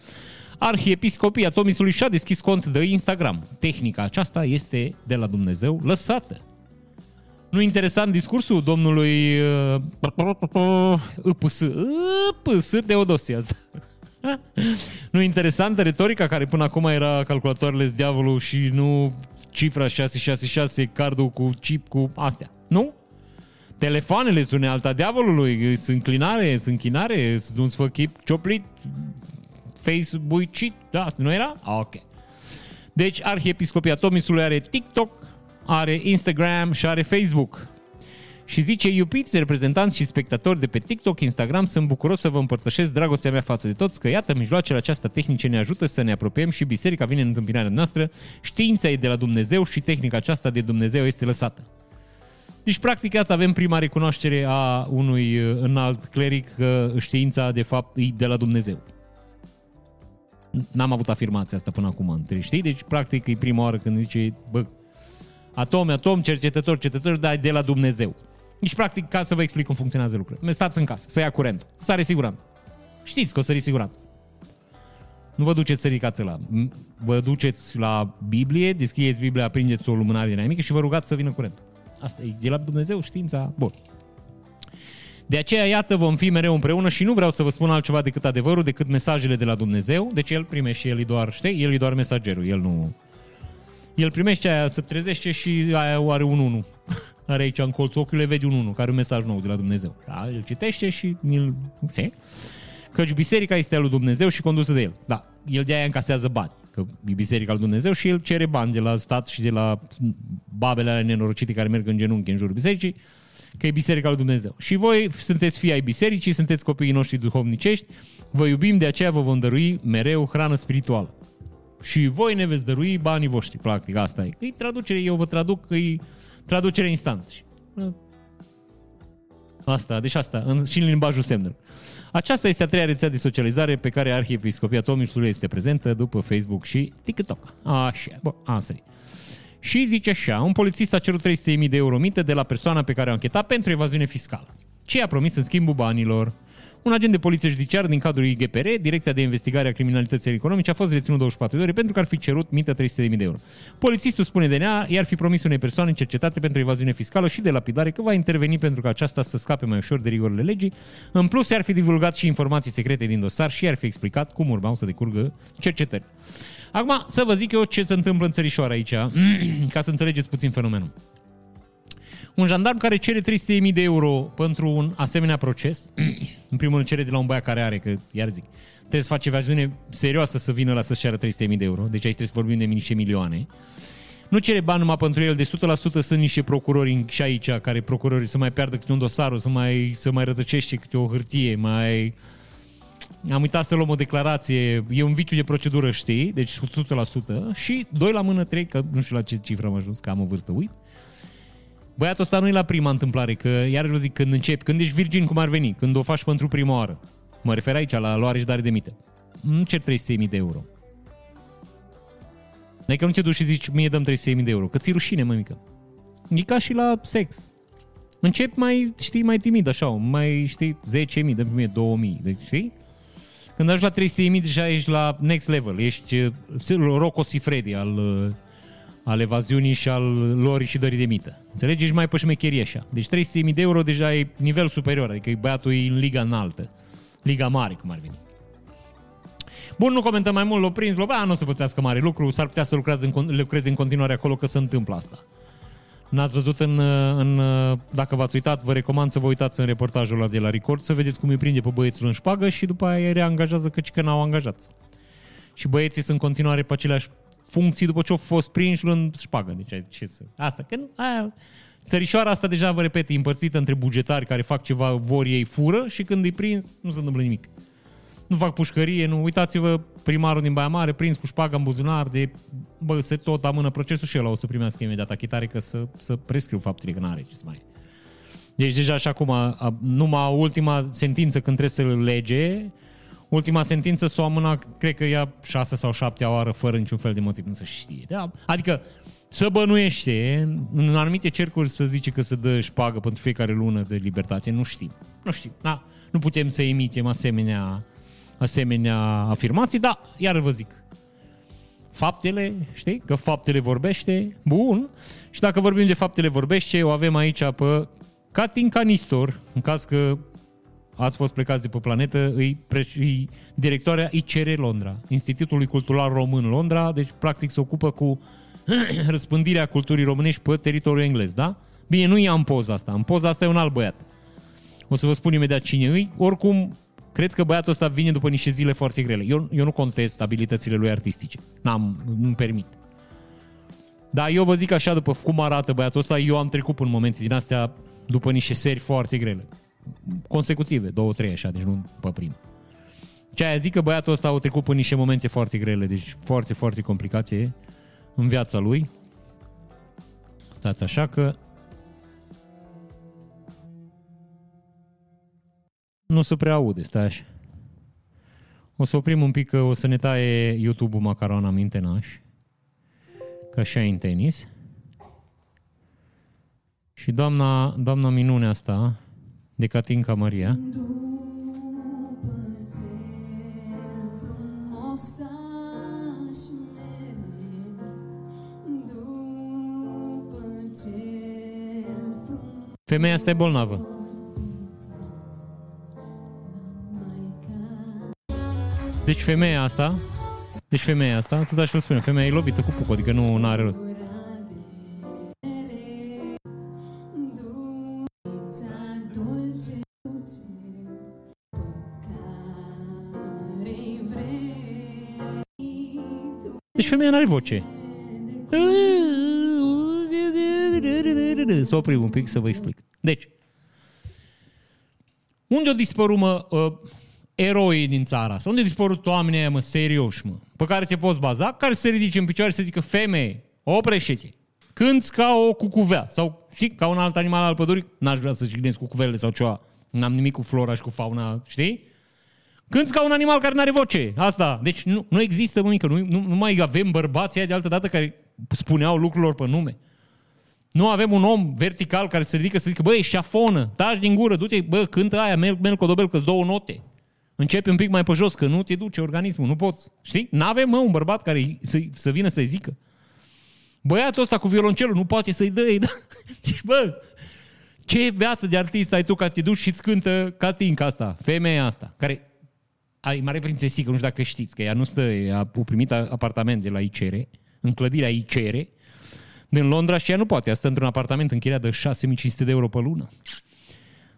Arhiepiscopia Tomisului și-a deschis cont de Instagram. Tehnica aceasta este de la Dumnezeu lăsată. Nu interesant discursul domnului uh, Îpâs, Îpâs Teodosie. nu interesantă retorica care până acum era calculatoarele diavolul și nu cifra 666, cardul cu chip, cu astea. Nu? Telefoanele sunt alta diavolului, sunt înclinare, sunt închinare, sunt un sfăchip cioplit, Facebook, da, asta nu era? Ah, ok. Deci Arhiepiscopia Tomisului are TikTok, are Instagram și are Facebook. Și zice, iubiți reprezentanți și spectatori de pe TikTok, Instagram, sunt bucuros să vă împărtășesc dragostea mea față de toți, că iată, mijloacele aceasta tehnice ne ajută să ne apropiem și biserica vine în întâmpinarea noastră, știința e de la Dumnezeu și tehnica aceasta de Dumnezeu este lăsată. Deci, practic, iată, avem prima recunoaștere a unui înalt cleric că știința, de fapt, e de la Dumnezeu. N-am avut afirmația asta până acum, între, știi? Deci, practic, e prima oară când zice, bă, atom, atom, cercetător, cercetător, dar de la Dumnezeu. Deci, practic, ca să vă explic cum funcționează lucrurile. Stați în casă, să ia curentul, să are siguranță. Știți că o să siguranță. Nu vă duceți să ridicați la. Vă duceți la Biblie, deschideți Biblia, aprindeți o lumânare din aia mică și vă rugați să vină curentul. Asta e de la Dumnezeu, știința, bun. De aceea, iată, vom fi mereu împreună și nu vreau să vă spun altceva decât adevărul, decât mesajele de la Dumnezeu. Deci el primește și el e doar, știi, el e doar mesagerul, el nu... El primește aia, să trezește și aia are un 1. Are aici în colț ochiul, le vede un 1, care are un mesaj nou de la Dumnezeu. Da, el citește și îl... Știi? Căci biserica este a lui Dumnezeu și condusă de el. Da, el de aia încasează bani, că e biserica lui Dumnezeu și el cere bani de la stat și de la babele alea nenorocite care merg în genunchi în jurul bisericii că e Biserica lui Dumnezeu. Și voi sunteți fii ai bisericii, sunteți copiii noștri duhovnicești, vă iubim, de aceea vă vom dărui mereu hrană spirituală. Și voi ne veți dărui banii voștri, practic, asta e. E traducere, eu vă traduc, e traducere instant. Asta, deci asta, în, și în limbajul semnelor. Aceasta este a treia rețea de socializare pe care Arhiepiscopia Tomisului este prezentă după Facebook și TikTok. Așa, bă, am sărit. Și zice așa, un polițist a cerut 300.000 de euro mită de la persoana pe care o închetat pentru evaziune fiscală. Ce a promis în schimbul banilor? Un agent de poliție judiciar din cadrul IGPR, Direcția de Investigare a Criminalității Economice, a fost reținut 24 de ore pentru că ar fi cerut mită 300.000 de euro. Polițistul spune DNA, i-ar fi promis unei persoane cercetate pentru evaziune fiscală și de lapidare că va interveni pentru ca aceasta să scape mai ușor de rigorile legii. În plus, i-ar fi divulgat și informații secrete din dosar și i-ar fi explicat cum urmau să decurgă cercetări. Acum, să vă zic eu ce se întâmplă în țărișoara aici, ca să înțelegeți puțin fenomenul. Un jandarm care cere 300.000 de euro pentru un asemenea proces, în primul rând cere de la un băiat care are, că iar zic, trebuie să face evaziune serioasă să vină la să-și ceară 300.000 de euro, deci aici trebuie să vorbim de niște milioane. Nu cere bani numai pentru el, de 100% sunt niște procurori și aici, care procurorii să mai piardă câte un dosar, să mai, să mai rătăcește câte o hârtie, mai am uitat să luăm o declarație, e un viciu de procedură, știi, deci 100%, și doi la mână, trei, că nu știu la ce cifră am ajuns, că am o vârstă, uit. Băiatul ăsta nu e la prima întâmplare, că iar vă zic, când începi, când ești virgin, cum ar veni, când o faci pentru prima oară. Mă refer aici la luareș și dare de mită. Nu cer 300.000 de euro. Adică nu te duci și zici, mie dăm 300.000 de euro, că ți rușine, mă mică. E ca și la sex. Încep mai, știi, mai timid, așa, mai, știi, 10.000, dă mie 2.000, deci, știi? Când ajungi la 300.000, deja ești la next level. Ești uh, Rocco Sifredi al, uh, al evaziunii și al lor și dării de mită. Înțelegi? Ești mai pe șmecherie așa. Deci 300.000 de euro deja e nivel superior, adică e băiatul e în liga înaltă. Liga mare, cum ar veni. Bun, nu comentăm mai mult, l-o prins, l-o... nu o să pățească mare lucru, s-ar putea să lucreze în, lucreze în continuare acolo că se întâmplă asta. N-ați văzut în, în, dacă v-ați uitat, vă recomand să vă uitați în reportajul ăla de la Record, să vedeți cum îi prinde pe băieții în șpagă și după aia îi reangajează căci că n-au angajat. Și băieții sunt în continuare pe aceleași funcții după ce au fost prinși în șpagă. Deci ce să... Asta, că aia, țărișoara asta deja, vă repet, e împărțită între bugetari care fac ceva, vor ei fură și când îi prins, nu se întâmplă nimic nu fac pușcărie, nu. Uitați-vă, primarul din Baia Mare, prins cu șpagă în buzunar, de, bă, se tot amână procesul și el o să primească imediat achitare că să, să prescriu faptul că n-are ce să mai... Deci deja și acum, numai ultima sentință când trebuie să lege, Ultima sentință s-o amâna, cred că ea șase sau șapte oară, fără niciun fel de motiv, nu se știe. Da? Adică să bănuiește, în anumite cercuri să zice că se dă șpagă pentru fiecare lună de libertate, nu știm. Nu știm. Da? Nu putem să emitem asemenea, asemenea afirmații, dar iar vă zic, faptele, știi? Că faptele vorbește, bun. Și dacă vorbim de faptele vorbește, o avem aici pe Catin Canistor, în caz că ați fost plecați de pe planetă, îi, îi directoarea ICR Londra, Institutului Cultural Român Londra, deci practic se ocupă cu răspândirea culturii românești pe teritoriul englez, da? Bine, nu i am poza asta, în poza asta e un alt băiat. O să vă spun imediat cine îi. Oricum, cred că băiatul ăsta vine după niște zile foarte grele. Eu, eu nu contest abilitățile lui artistice. N-am, nu-mi permit. Dar eu vă zic așa, după cum arată băiatul ăsta, eu am trecut în momente din astea după niște seri foarte grele. Consecutive, două, trei așa, deci nu pe prim. Ce aia zic că băiatul ăsta a trecut în niște momente foarte grele, deci foarte, foarte complicate în viața lui. Stați așa că nu se prea aude, stai așa. O să oprim un pic că o să ne taie YouTube-ul macarona mintenaș. Că așa e în tenis. Și doamna, doamna minune asta, de Catinca Maria, Femeia asta e bolnavă. Deci femeia asta, deci femeia asta, tot așa vă spune, femeia e lobită cu puc, adică nu are rost. Deci femeia nu are voce. Să oprim un pic să vă explic. Deci, unde au dispărut, mă, uh, eroii din țara asta? Unde au dispărut oamenii aia, mă, serioși, mă, pe care te poți baza, care se ridice în picioare și să zică, femeie, oprește-te, cânți ca o cucuvea sau, și ca un alt animal al pădurii, n-aș vrea să jignesc cucuvelele sau ceva, n-am nimic cu flora și cu fauna, știi? Cânți ca un animal care nu are voce. Asta. Deci nu, nu există, mă, mică. Nu, nu, nu mai avem bărbații de altă dată care spuneau lucrurilor pe nume. Nu avem un om vertical care se ridică să zică, băi, șafonă, taci din gură, du-te, bă, cântă aia, merg, merg codobel, că două note. Începe un pic mai pe jos, că nu te duce organismul, nu poți. Știi? N-avem, mă, un bărbat care să, să vină să-i zică. Băiatul ăsta cu violoncelul nu poate să-i dă, da? Deci, bă, ce viață de artist ai tu ca te duci și îți cântă Catinca asta, femeia asta, care ai mare prințesică, nu știu dacă știți, că ea nu stă, ea a primit apartament de la ICR, în clădirea ICR, din Londra și ea nu poate. Ea stă într-un apartament închiriat de 6500 de euro pe lună.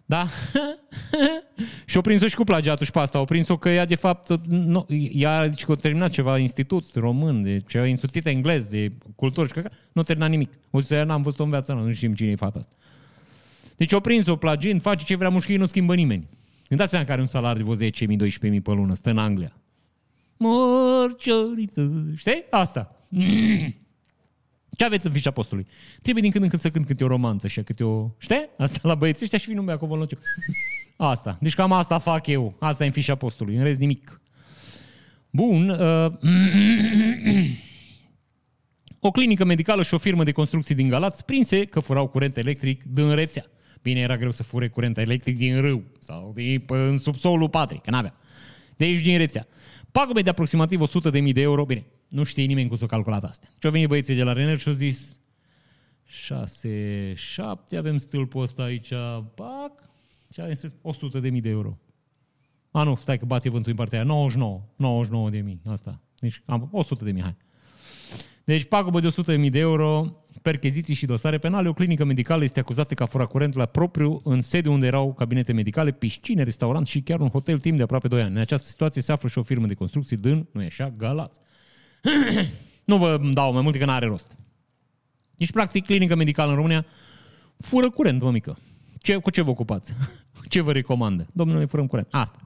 Da? și o prins-o și cu plagiatul și pe asta. O prins-o că ea, de fapt, nu, ea zice că a terminat ceva institut român, de ceva institut englez, de cultură și că nu terminat nimic. O să n-am văzut-o în viața nu știm cine e fata asta. Deci o prins-o plagind, face ce vrea mușchii, nu schimbă nimeni. Îmi dați seama că are un salariu de vreo 10.000, 12.000 pe lună, stă în Anglia. Morcioriță, știi? Asta. Ce aveți în fișa postului? Trebuie din când în când să cânt câte o romanță și câte o... Știi? Asta la băieți ăștia și vin numai acolo. Asta. Deci cam asta fac eu. Asta e în fișa postului. În rest nimic. Bun. Uh... o clinică medicală și o firmă de construcții din Galați prinse că furau curent electric din rețea. Bine, era greu să fure curent electric din râu sau din, în subsolul patrii, că n-avea. Deci din rețea. Pagube de aproximativ 100.000 de euro. Bine, nu știe nimeni cum s-au calculat astea. Și au venit băieții de la Renel și au zis 6, 7, avem stâlpul ăsta aici, pac, și avem 100 de mii de euro. A, nu, stai că bate vântul în partea aia, 99, 99 de mii, asta. Deci am 100 de mii, hai. Deci pagubă de 100 de mii de euro, percheziții și dosare penale. O clinică medicală este acuzată că a furat curent la propriu în sediu unde erau cabinete medicale, piscine, restaurant și chiar un hotel timp de aproape 2 ani. În această situație se află și o firmă de construcții din, nu e așa, Galați. nu vă dau mai multe că n-are rost. Deci, practic, clinică medicală în România fură curent, mă mică. Ce, cu ce vă ocupați? ce vă recomandă? Domnule, furăm curent. Asta.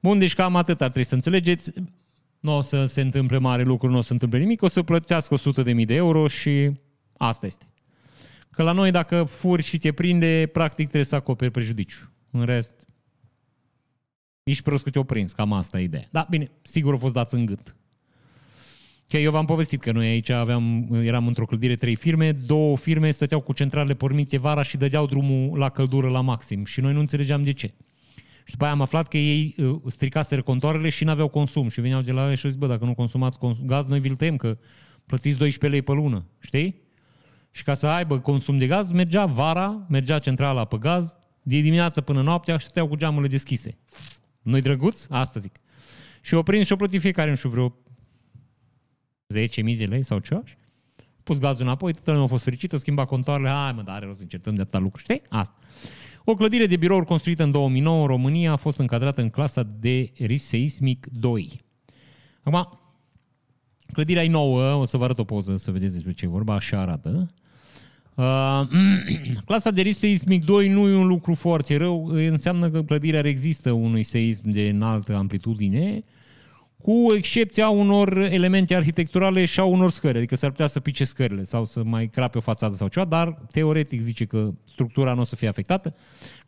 Bun, deci cam atât ar trebui să înțelegeți. Nu o să se întâmple mare lucru, nu o să se întâmple nimic, o să plătească 100.000 de euro și asta este. Că la noi dacă furi și te prinde, practic trebuie să acoperi prejudiciu. În rest, Ești prost că te-o prins, cam asta e ideea. Da, bine, sigur a fost dat în gât. Că eu v-am povestit că noi aici aveam, eram într-o clădire trei firme, două firme stăteau cu centralele pornite vara și dădeau drumul la căldură la maxim și noi nu înțelegeam de ce. Și după aia am aflat că ei uh, stricaseră contoarele și nu aveau consum și veneau de la ei și au zis, bă, dacă nu consumați gaz, noi vi-l tăiem, că plătiți 12 lei pe lună, știi? Și ca să aibă consum de gaz, mergea vara, mergea centrala pe gaz, de dimineață până noaptea și stăteau cu geamurile deschise. Noi drăguți? Asta zic. Și o prins și o plătit fiecare, nu știu, vreo 10.000 de lei sau ceva. Pus gazul înapoi, toată lumea a fost fericită, schimba contoarele, hai mă, dar are rost să încercăm de atâta lucru, știi? Asta. O clădire de birouri construită în 2009 în România a fost încadrată în clasa de risc seismic 2. Acum, clădirea e nouă, o să vă arăt o poză să vedeți despre ce e vorba, așa arată. Uh, clasa de risc seismic 2 nu e un lucru foarte rău, înseamnă că clădirea rezistă unui seism de înaltă amplitudine, cu excepția unor elemente arhitecturale și a unor scări, adică s-ar putea să pice scările sau să mai crape o fațadă sau ceva, dar teoretic zice că structura nu o să fie afectată.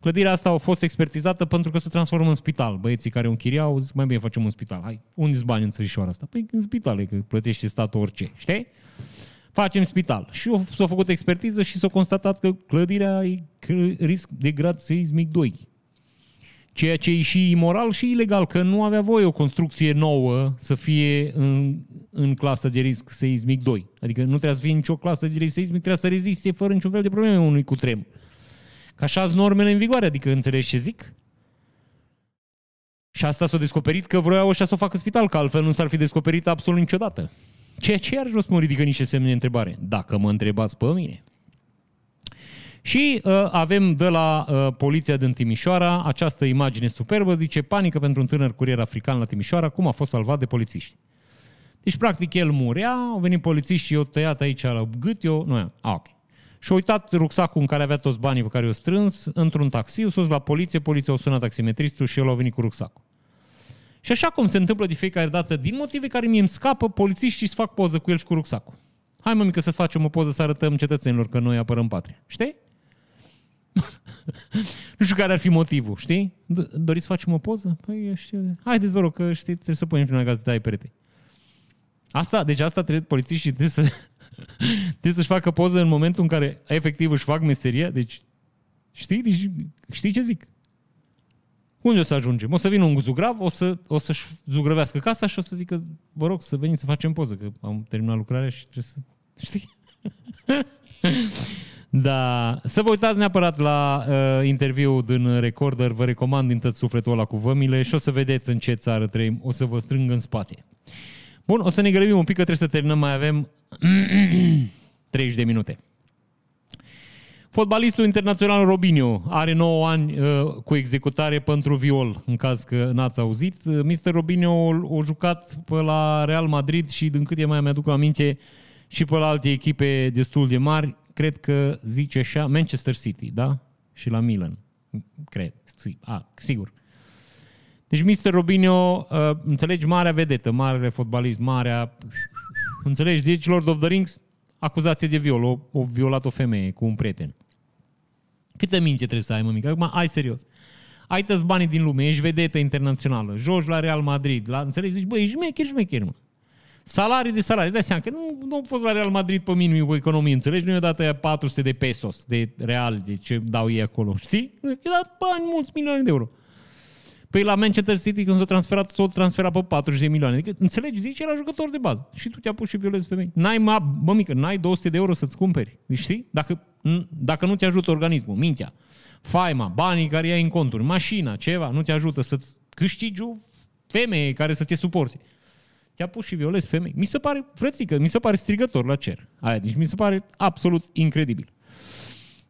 Clădirea asta a fost expertizată pentru că se transformă în spital. Băieții care o închiriau zic, mai bine facem un spital. Hai, unde bani în țărișoara asta? Păi în spital, e că plătește statul orice, știi? Facem spital. Și s-a făcut expertiză și s-a constatat că clădirea e risc de grad seismic 2 ceea ce e și imoral și ilegal, că nu avea voie o construcție nouă să fie în, în clasă de risc seismic 2. Adică nu trebuie să fie nicio clasă de risc seismic, trebuie să reziste fără niciun fel de probleme unui cutrem. Ca așa sunt normele în vigoare, adică înțelegi ce zic? Și asta s-a descoperit că vroiau ăștia să o facă spital, că altfel nu s-ar fi descoperit absolut niciodată. Ceea ce iarăși vă ridică niște semne de întrebare. Dacă mă întrebați pe mine. Și uh, avem de la uh, poliția din Timișoara această imagine superbă, zice panică pentru un tânăr curier african la Timișoara, cum a fost salvat de polițiști. Deci, practic, el murea, au venit polițiști și i-au tăiat aici la gât, eu, nu, a, ok. Și au uitat rucsacul în care avea toți banii pe care i-au strâns într-un taxi, au sus la poliție, poliția au sunat taximetristul și el a venit cu rucsacul. Și așa cum se întâmplă de fiecare dată, din motive care mie îmi scapă, polițiștii își fac poză cu el și cu rucsacul. Hai mă mică să facem o poză să arătăm cetățenilor că noi apărăm patria. Știi? nu știu care ar fi motivul, știi? Doriți să facem o poză? Păi, știu. Haideți, vă rog, că știi, trebuie să punem prima gazetă ai perete. Asta, deci asta trebuie, polițiștii trebuie să trebuie să-și facă poză în momentul în care efectiv își fac meseria, deci știi? Deci, știi ce zic? Unde o să ajungem? O să vină un zugrav, o, să, o să-și zugrăvească casa și o să zică, vă rog să veniți să facem poză, că am terminat lucrarea și trebuie să... Știi? Da, să vă uitați neapărat la uh, interviul din Recorder, vă recomand din tot sufletul ăla cu vămile și o să vedeți în ce țară trăim, o să vă strâng în spate. Bun, o să ne grăbim un pic că trebuie să terminăm, mai avem 30 de minute. Fotbalistul internațional Robinho are 9 ani uh, cu executare pentru viol, în caz că n-ați auzit. Uh, Mr. Robinho a jucat pe la Real Madrid și, din câte mai mi-aduc aminte, și pe la alte echipe destul de mari cred că zice așa, Manchester City, da? Și la Milan, cred, a, sigur. Deci Mr. Robinho, uh, înțelegi, marea vedetă, marele fotbalist, marea... Înțelegi, deci Lord of the Rings, acuzație de viol, o, o violat o femeie cu un prieten. Câte minte trebuie să ai, mă mică? Acum, ai serios. Ai tăți banii din lume, ești vedetă internațională, joci la Real Madrid, la, înțelegi? Zici, băi, ești șmecher, șmecher, mă. Salarii de salarii. Îți dai seama că nu, nu au fost la Real Madrid pe minim cu economie, înțelegi? Nu i-a dat aia 400 de pesos, de real, de ce dau ei acolo, știi? I-a dat bani mulți milioane de euro. Păi la Manchester City când s-a transferat, tot transferat pe 40 de milioane. Adică, înțelegi? Deci era jucător de bază. Și tu te-a pus și violezi femei. N-ai, mă, bă, mică, n-ai 200 de euro să-ți cumperi. Deci, știi? Dacă, dacă nu te ajută organismul, mintea, faima, banii care ai în conturi, mașina, ceva, nu te ajută să-ți câștigi o femeie care să te suporte te-a pus și violezi femei. Mi se pare, frățică, mi se pare strigător la cer. Aia, deci mi se pare absolut incredibil.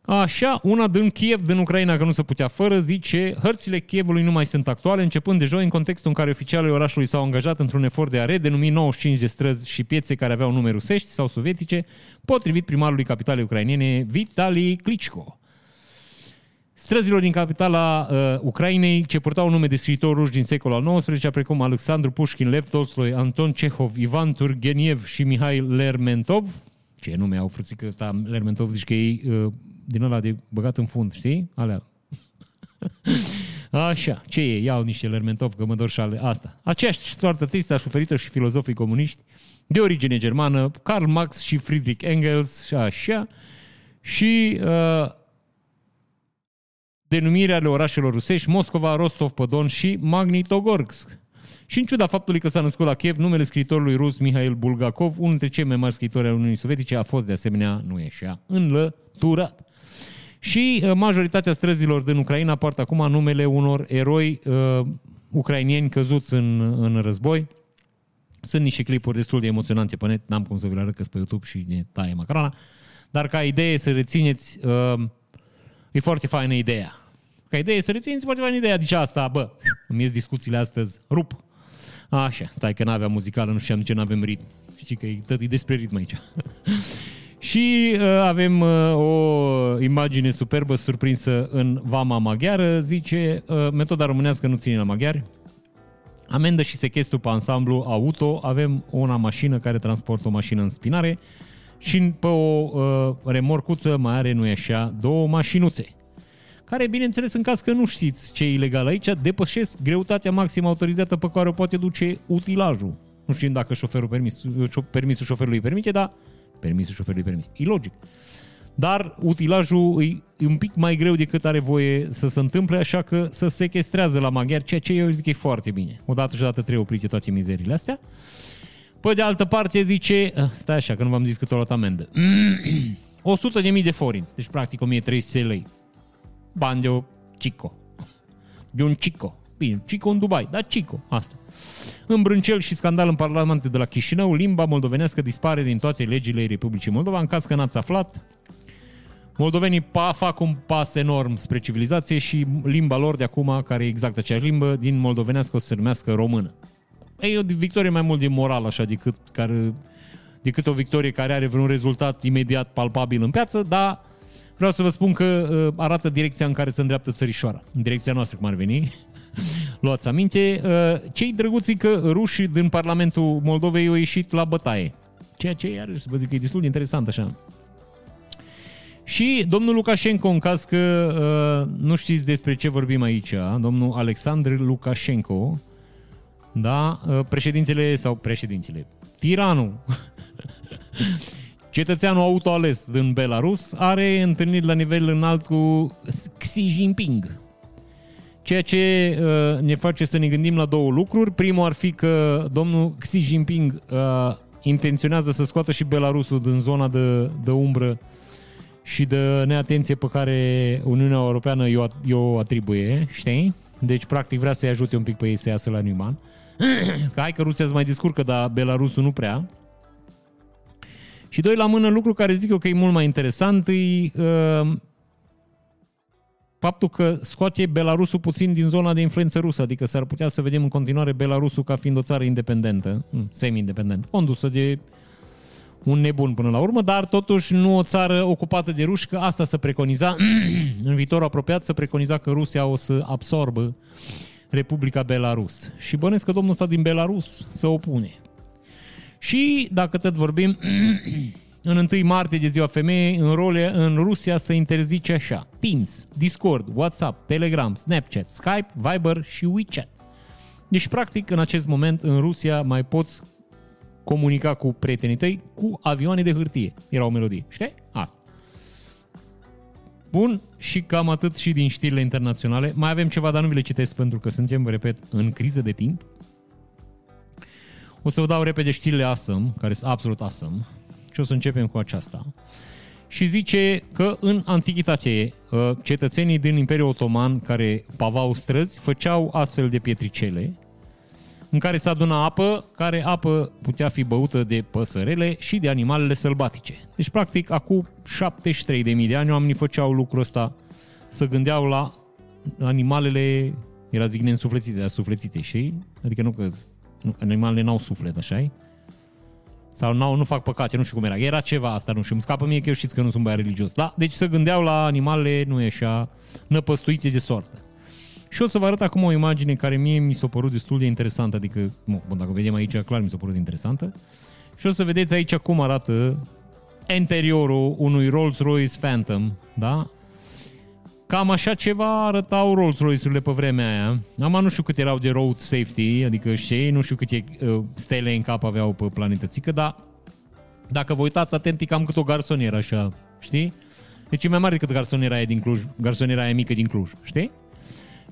Așa, una din Kiev, din Ucraina, că nu se putea fără, zice hărțile Kievului nu mai sunt actuale, începând de joi, în contextul în care oficialii orașului s-au angajat într-un efort de a redenumi 95 de străzi și piețe care aveau nume rusești sau sovietice, potrivit primarului capitalei ucrainene, Vitali Klitschko. Străzilor din capitala uh, Ucrainei, ce purtau nume de scriitori ruși din secolul al XIX, precum Alexandru Pușkin, Lev Tolstoi, Anton Cehov, Ivan Turgeniev și Mihai Lermentov, ce nume au frățică ăsta, Lermentov zici că e uh, din ăla de băgat în fund, știi? Alea. Așa, ce e? Iau niște Lermentov, că mă dor șale. Asta. Aceeași soartă tristă a suferit și filozofii comuniști de origine germană, Karl Marx și Friedrich Engels și așa. Și uh, denumirea ale orașelor rusești, Moscova, Rostov, Podon și Magnitogorsk. Și în ciuda faptului că s-a născut la Kiev, numele scriitorului rus Mihail Bulgakov, unul dintre cei mai mari scriitori ai Uniunii Sovietice, a fost de asemenea, nu ieșea, înlăturat. Și uh, majoritatea străzilor din Ucraina poartă acum numele unor eroi uh, ucrainieni căzuți în, în război. Sunt niște clipuri destul de emoționante pe net, n-am cum să vi le arăt că pe YouTube și ne taie macarona. Dar ca idee să rețineți, uh, e foarte faină ideea. Ca idee să rețineți foarte faină ideea. Deci asta, bă, îmi ies discuțiile astăzi, rup. Așa, stai că n-aveam muzicală, nu știam de ce n-avem ritm. Știi că e, tot e despre ritm aici. Și uh, avem uh, o imagine superbă surprinsă în Vama Maghiară. Zice, uh, metoda românească nu ține la maghiari. Amendă și sechestru pe ansamblu auto. Avem una mașină care transportă o mașină în spinare și pe o uh, remorcuță mai are, nu e așa, două mașinuțe care, bineînțeles, în caz că nu știți ce e ilegal aici, depășesc greutatea maximă autorizată pe care o poate duce utilajul. Nu știm dacă șoferul permis, permisul șoferului permite, dar permisul șoferului permite. E logic. Dar utilajul e un pic mai greu decât are voie să se întâmple, așa că să sequestrează la maghiar, ceea ce eu zic că e foarte bine. Odată și odată trebuie oprite toate mizerile astea. Pe de altă parte zice, ah, stai așa că nu v-am zis cât o luat amendă, 100 de mii de forinți, deci practic 1300 lei. Bani de o cico. De un cico. Bine, cico în Dubai, dar cico, asta. În brâncel și scandal în Parlamentul de la Chișinău, limba moldovenească dispare din toate legile Republicii Moldova. În caz că n-ați aflat, moldovenii pa, fac un pas enorm spre civilizație și limba lor de acum, care e exact aceeași limbă, din moldovenească o să se numească română. E o victorie mai mult din moral, așa, decât, care, decât o victorie care are vreun rezultat imediat palpabil în piață, dar vreau să vă spun că uh, arată direcția în care se îndreaptă țărișoara. În direcția noastră, cum ar veni. Luați aminte. Uh, cei drăguți că rușii din Parlamentul Moldovei au ieșit la bătaie. Ceea ce, iarăși, vă zic că e destul de interesant așa. Și domnul Lukashenko, în caz că uh, nu știți despre ce vorbim aici, domnul Alexandr Lukashenko, da, uh, președintele sau președintele, tiranul, cetățeanul autoales din Belarus, are întâlniri la nivel înalt cu Xi Jinping. Ceea ce uh, ne face să ne gândim la două lucruri. Primul ar fi că domnul Xi Jinping uh, intenționează să scoată și Belarusul din zona de, de umbră și de neatenție pe care Uniunea Europeană i-o atribuie, știi? Deci, practic, vrea să-i ajute un pic pe ei să iasă la Neumann. Că hai că Rusia se mai descurcă, dar Belarusul nu prea. Și doi la mână, lucru care zic eu că e mult mai interesant, e uh, faptul că scoate Belarusul puțin din zona de influență rusă, adică s-ar putea să vedem în continuare Belarusul ca fiind o țară independentă, hmm, semi-independentă, condusă de un nebun până la urmă, dar totuși nu o țară ocupată de ruși, că asta să preconiza în viitorul apropiat, să preconiza că Rusia o să absorbă Republica Belarus. Și bănesc că domnul ăsta din Belarus să opune. Și, dacă tot vorbim, în 1 martie de ziua femeii, în, role, în Rusia să interzice așa. Teams, Discord, WhatsApp, Telegram, Snapchat, Skype, Viber și WeChat. Deci, practic, în acest moment, în Rusia mai poți comunica cu prietenii tăi cu avioane de hârtie. Era o melodie. Știi? Asta. Bun, și cam atât și din știrile internaționale. Mai avem ceva, dar nu vi le citesc pentru că suntem, vă repet, în criză de timp. O să vă dau repede știrile awesome, care sunt absolut awesome. Și o să începem cu aceasta. Și zice că în antichitate uh, cetățenii din Imperiul Otoman care pavau străzi făceau astfel de pietricele în care se aduna apă, care apă putea fi băută de păsărele și de animalele sălbatice. Deci, practic, acum 73.000 de ani oamenii făceau lucrul ăsta, să gândeau la animalele, era zic neînsuflețite, dar suflețite, și Adică nu că nu, animalele n-au suflet, așa Sau n-au, nu fac păcate, nu știu cum era. Era ceva asta, nu știu, îmi scapă mie că eu știți că nu sunt băiat religios. Da? Deci să gândeau la animalele, nu e așa, năpăstuite de soartă. Și o să vă arăt acum o imagine care mie mi s-a părut destul de interesantă, adică, nu, bun, dacă vedem aici, clar mi s-a părut interesantă. Și o să vedeți aici cum arată interiorul unui Rolls-Royce Phantom, da? Cam așa ceva arătau Rolls-Royce-urile pe vremea aia. Am nu știu cât erau de road safety, adică știi, nu știu câte uh, stele în cap aveau pe planetățică, dar dacă vă uitați atent, cam cât o garsonieră așa, știi? Deci e mai mare decât garsoniera aia din Cluj, garsoniera aia mică din Cluj, știi?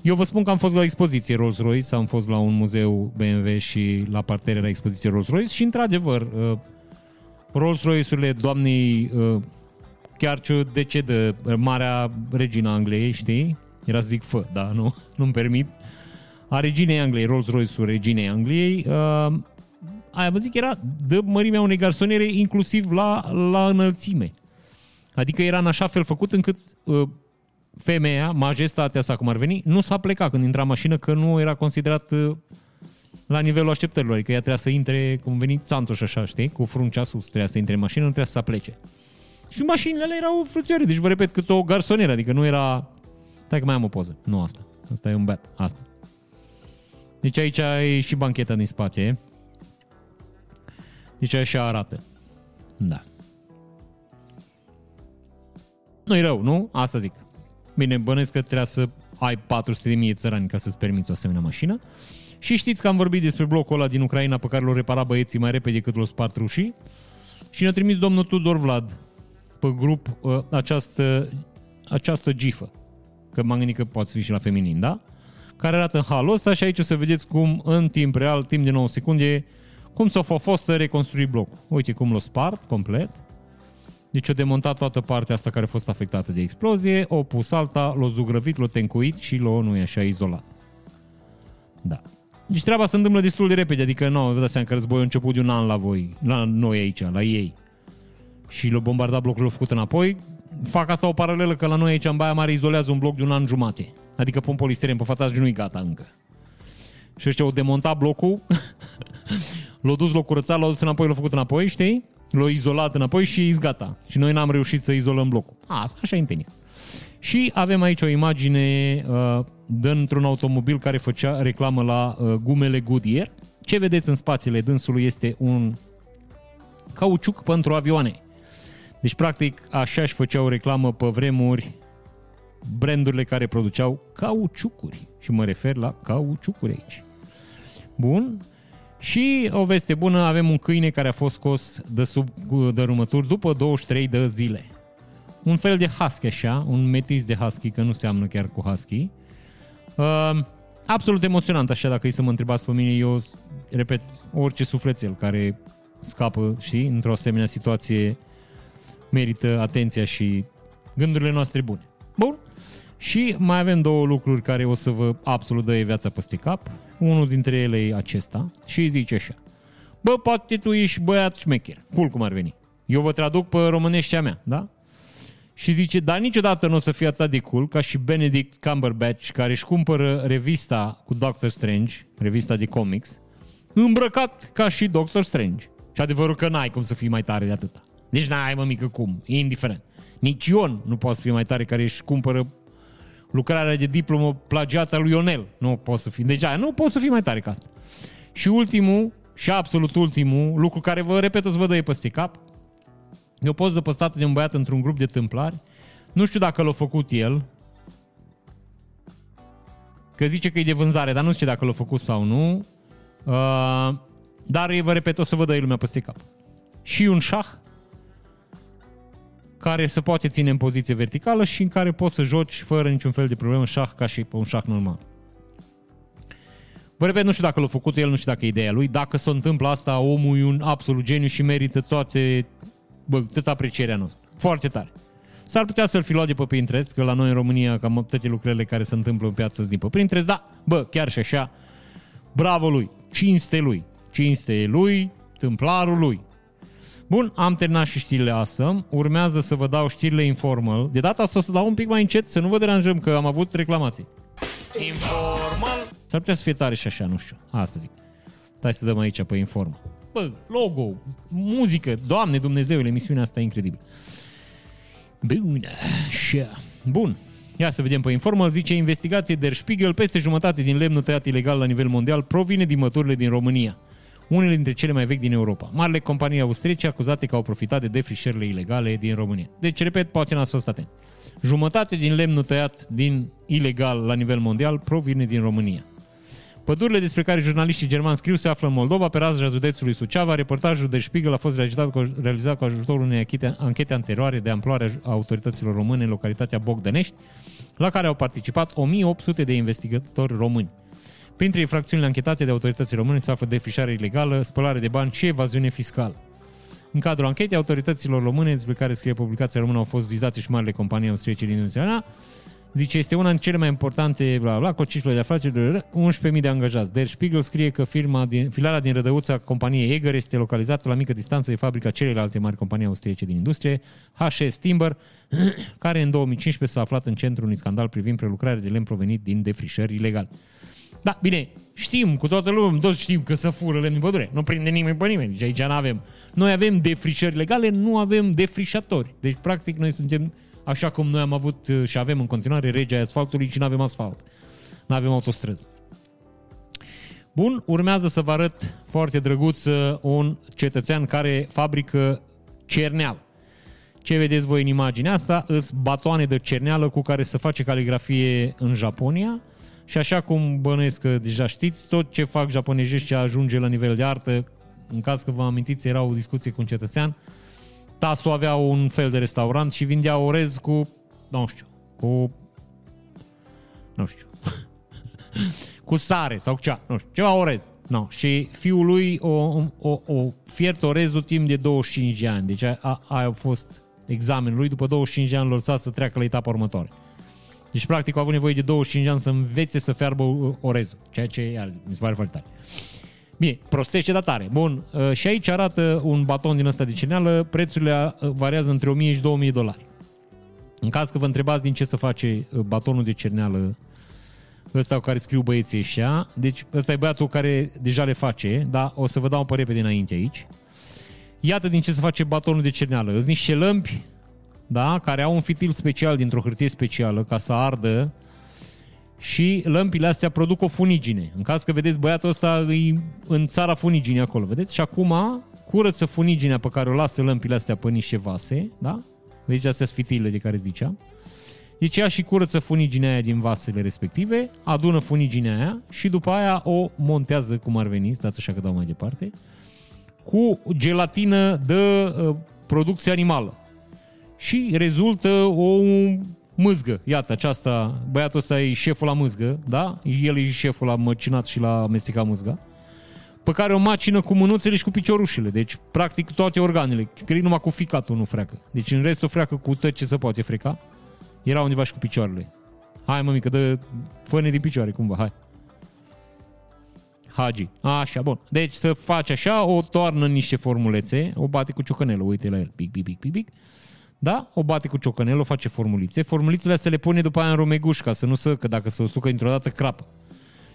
Eu vă spun că am fost la o expoziție Rolls-Royce, am fost la un muzeu BMW și la parter era expoziție Rolls-Royce și într-adevăr uh, Rolls-Royce-urile doamnei uh, chiar ce decedă uh, marea regina Angliei, știi? Era să zic fă, da, nu, nu-mi permit. A reginei Angliei, Rolls-Royce-ul reginei Angliei, uh, aia vă zic, era de mărimea unei garsoniere inclusiv la, la înălțime. Adică era în așa fel făcut încât uh, femeia, majestatea sa cum ar veni, nu s-a plecat când intra în mașină că nu era considerat uh, la nivelul așteptărilor. Adică ea trebuia să intre, cum veni, țanțoș așa, știi? Cu fruncea sus, trebuia să intre în mașină, nu trebuia să plece. Și mașinile alea erau frățioare, deci vă repet, cât o garsonieră, adică nu era... Stai că mai am o poză. Nu asta. Asta e un bat. Asta. Deci aici e și bancheta din spate. Deci așa arată. Da. Nu-i rău, nu? Asta zic. Bine, bănesc că trebuie să ai 400 de mii țărani ca să-ți permiți o asemenea mașină. Și știți că am vorbit despre blocul ăla din Ucraina pe care l-au reparat băieții mai repede decât l-au spart rușii. Și ne-a trimis domnul Tudor Vlad pe grup uh, această, această gifă. Că m-am gândit că poate fi și la feminin, da? Care arată în halul ăsta și aici o să vedeți cum în timp real, timp de 9 secunde, cum s-a fost să reconstrui blocul. Uite cum l-a spart complet. Deci a demontat toată partea asta care a fost afectată de explozie, o pus alta, l-a zugrăvit, l-a tencuit și l-a, nu e așa, izolat. Da. Deci treaba se întâmplă destul de repede, adică nu, vă dați seama că războiul a început de un an la voi, la noi aici, la ei. Și l-a bombardat blocul, l-a făcut înapoi. Fac asta o paralelă că la noi aici în Baia Mare izolează un bloc de un an jumate. Adică pun polistiren pe fața și nu gata încă. Și ăștia au demontat blocul, l-au dus, l-au curățat, l-au dus înapoi, l-au făcut înapoi, știi? L-au izolat înapoi și e gata. Și noi n-am reușit să izolăm blocul. A, așa e în tenis. Și avem aici o imagine uh, dintr-un automobil care făcea reclamă la uh, gumele Goodyear. Ce vedeți în spațiile dânsului este un cauciuc pentru avioane. Deci, practic, așa își făceau reclamă pe vremuri brandurile care produceau cauciucuri. Și mă refer la cauciucuri aici. Bun. Și o veste bună, avem un câine care a fost scos de sub dărâmături după 23 de zile. Un fel de husky așa, un metis de husky, că nu seamănă chiar cu husky. Uh, absolut emoționant așa, dacă e să mă întrebați pe mine, eu repet, orice sufletel care scapă, și într-o asemenea situație merită atenția și gândurile noastre bune. Bun? Și mai avem două lucruri care o să vă absolut dă viața peste cap. Unul dintre ele e acesta și zice așa. Bă, poate tu ești băiat șmecher. Cool cum ar veni. Eu vă traduc pe româneștea mea, da? Și zice, dar niciodată nu o să fie atât de cool ca și Benedict Cumberbatch, care își cumpără revista cu Doctor Strange, revista de comics, îmbrăcat ca și Doctor Strange. Și adevărul că n-ai cum să fii mai tare de atâta. Nici n-ai, mă, mică, cum. E indiferent. Nici Ion nu poate să fie mai tare care își cumpără lucrarea de diplomă plagiată a lui Ionel. Nu poți să fii. Deci aia, nu poți să fii mai tare ca asta. Și ultimul, și absolut ultimul, lucru care vă repet, o să vă dă peste cap, e o poză păstată de un băiat într-un grup de tâmplari. Nu știu dacă l-a făcut el, că zice că e de vânzare, dar nu știu dacă l-a făcut sau nu. Uh, dar, vă repet, o să vă dă lumea peste cap. Și un șah care se poate ține în poziție verticală și în care poți să joci fără niciun fel de problemă șah ca și pe un șah normal. Vă repet, nu știu dacă l-a făcut el, nu știu dacă e ideea lui. Dacă se întâmplă asta, omul e un absolut geniu și merită toate, bă, tot aprecierea noastră. Foarte tare. S-ar putea să-l fi luat de pe Pinterest, că la noi în România cam toate lucrurile care se întâmplă în piață sunt din pe Pinterest, da, bă, chiar și așa, bravo lui, cinste lui, cinste lui, tâmplarul lui. Bun, am terminat și știrile astea. Urmează să vă dau știrile informal. De data asta o să dau un pic mai încet, să nu vă deranjăm, că am avut reclamații. Informal. S-ar putea să fie tare și așa, nu știu. Asta zic. Hai să dăm aici pe informal. Bă, logo, muzică, Doamne Dumnezeule, emisiunea asta e incredibilă. Bună, așa. Bun, Ia să vedem pe informal, zice investigație Der Spiegel, peste jumătate din lemnul tăiat ilegal la nivel mondial provine din măturile din România. Unele dintre cele mai vechi din Europa. Marile companii austriece acuzate că au profitat de defrișările ilegale din România. Deci, repet, poate n-ați fost atent. Jumătate din lemnul tăiat din ilegal la nivel mondial provine din România. Pădurile despre care jurnaliștii germani scriu se află în Moldova, pe raza județului Suceava. Reportajul de Spiegel a fost realizat cu, realizat cu ajutorul unei anchete, anchete anterioare de amploare a autorităților române în localitatea Bogdănești, la care au participat 1800 de investigatori români. Printre infracțiunile anchetate de autoritățile române se află defrișare ilegală, spălare de bani și evaziune fiscală. În cadrul anchetei autorităților române, despre care scrie publicația română, au fost vizate și marile companii austriece din Uniunea Zice, este una dintre cele mai importante, bla, bla, cu o cifră de afaceri, 11.000 de angajați. Der Spiegel scrie că firma din, filarea din Rădăuța companiei Eger este localizată la mică distanță de fabrica celelalte mari companii austriece din industrie, HS Timber, care în 2015 s-a aflat în centrul unui scandal privind prelucrarea de lemn provenit din defrișări ilegale. Da, bine, știm cu toată lumea, toți știm că să fură lemn din pădure. Nu prinde nimeni pe nimeni. Deci aici nu avem. Noi avem defrișări legale, nu avem defrișatori. Deci, practic, noi suntem așa cum noi am avut uh, și avem în continuare regea asfaltului și nu avem asfalt. Nu avem autostrăzi. Bun, urmează să vă arăt foarte drăguț uh, un cetățean care fabrică cerneal. Ce vedeți voi în imaginea asta? Îs batoane de cerneală cu care se face caligrafie în Japonia și așa cum bănuiesc că deja știți, tot ce fac japonezii ce ajunge la nivel de artă, în caz că vă amintiți, era o discuție cu un cetățean, Tasu avea un fel de restaurant și vindea orez cu, nu știu, cu, nu știu, cu sare sau cea, nu știu, ceva orez. No. Și fiul lui o, o, o fiert orezul timp de 25 de ani. Deci aia a, a fost examenul lui. După 25 de ani l lăsat să treacă la etapa următoare. Deci, practic, a avut nevoie de 25 de ani să învețe să fiarbă orezul. Ceea ce, iar, mi se pare foarte tare. Bine, prostește, dar tare. Bun, uh, și aici arată un baton din ăsta de cineală, prețurile uh, variază între 1000 și 2000 de dolari. În caz că vă întrebați din ce să face uh, batonul de cerneală ăsta cu care scriu băieții ăștia, deci ăsta e băiatul care deja le face, dar o să vă dau pe repede înainte aici. Iată din ce se face batonul de cerneală. Sunt niște lămpi, da, care au un fitil special dintr-o hârtie specială ca să ardă și lămpile astea produc o funigine. În caz că vedeți băiatul ăsta e în țara funiginii acolo, vedeți? Și acum curăță funiginea pe care o lasă lămpile astea pe niște vase, da? Vedeți astea sfitile de care ziceam. Deci ea și curăță funiginea aia din vasele respective, adună funiginea aia și după aia o montează cum ar veni, stați așa că dau mai departe, cu gelatină de uh, producție animală. Și rezultă o mâzgă. Iată, aceasta, băiatul ăsta e șeful la mâzgă, da? El e șeful la măcinat și la amestecat mâzga. Pe care o macină cu mânuțele și cu piciorușele. Deci, practic, toate organele. Cred numai cu ficatul nu freacă. Deci, în restul freacă cu tot ce se poate freca. Era undeva și cu picioarele. Hai, mămică, dă fă din picioare, cumva, hai. Hagi. Așa, bun. Deci să faci așa, o toarnă în niște formulețe, o bate cu ciocănelul, uite la el, pic, pic, pic, pic, pic da? O bate cu ciocanel, o face formulițe. Formulițele se le pune după aia în romeguș, ca să nu să, că dacă se o sucă dintr-o dată, crapă.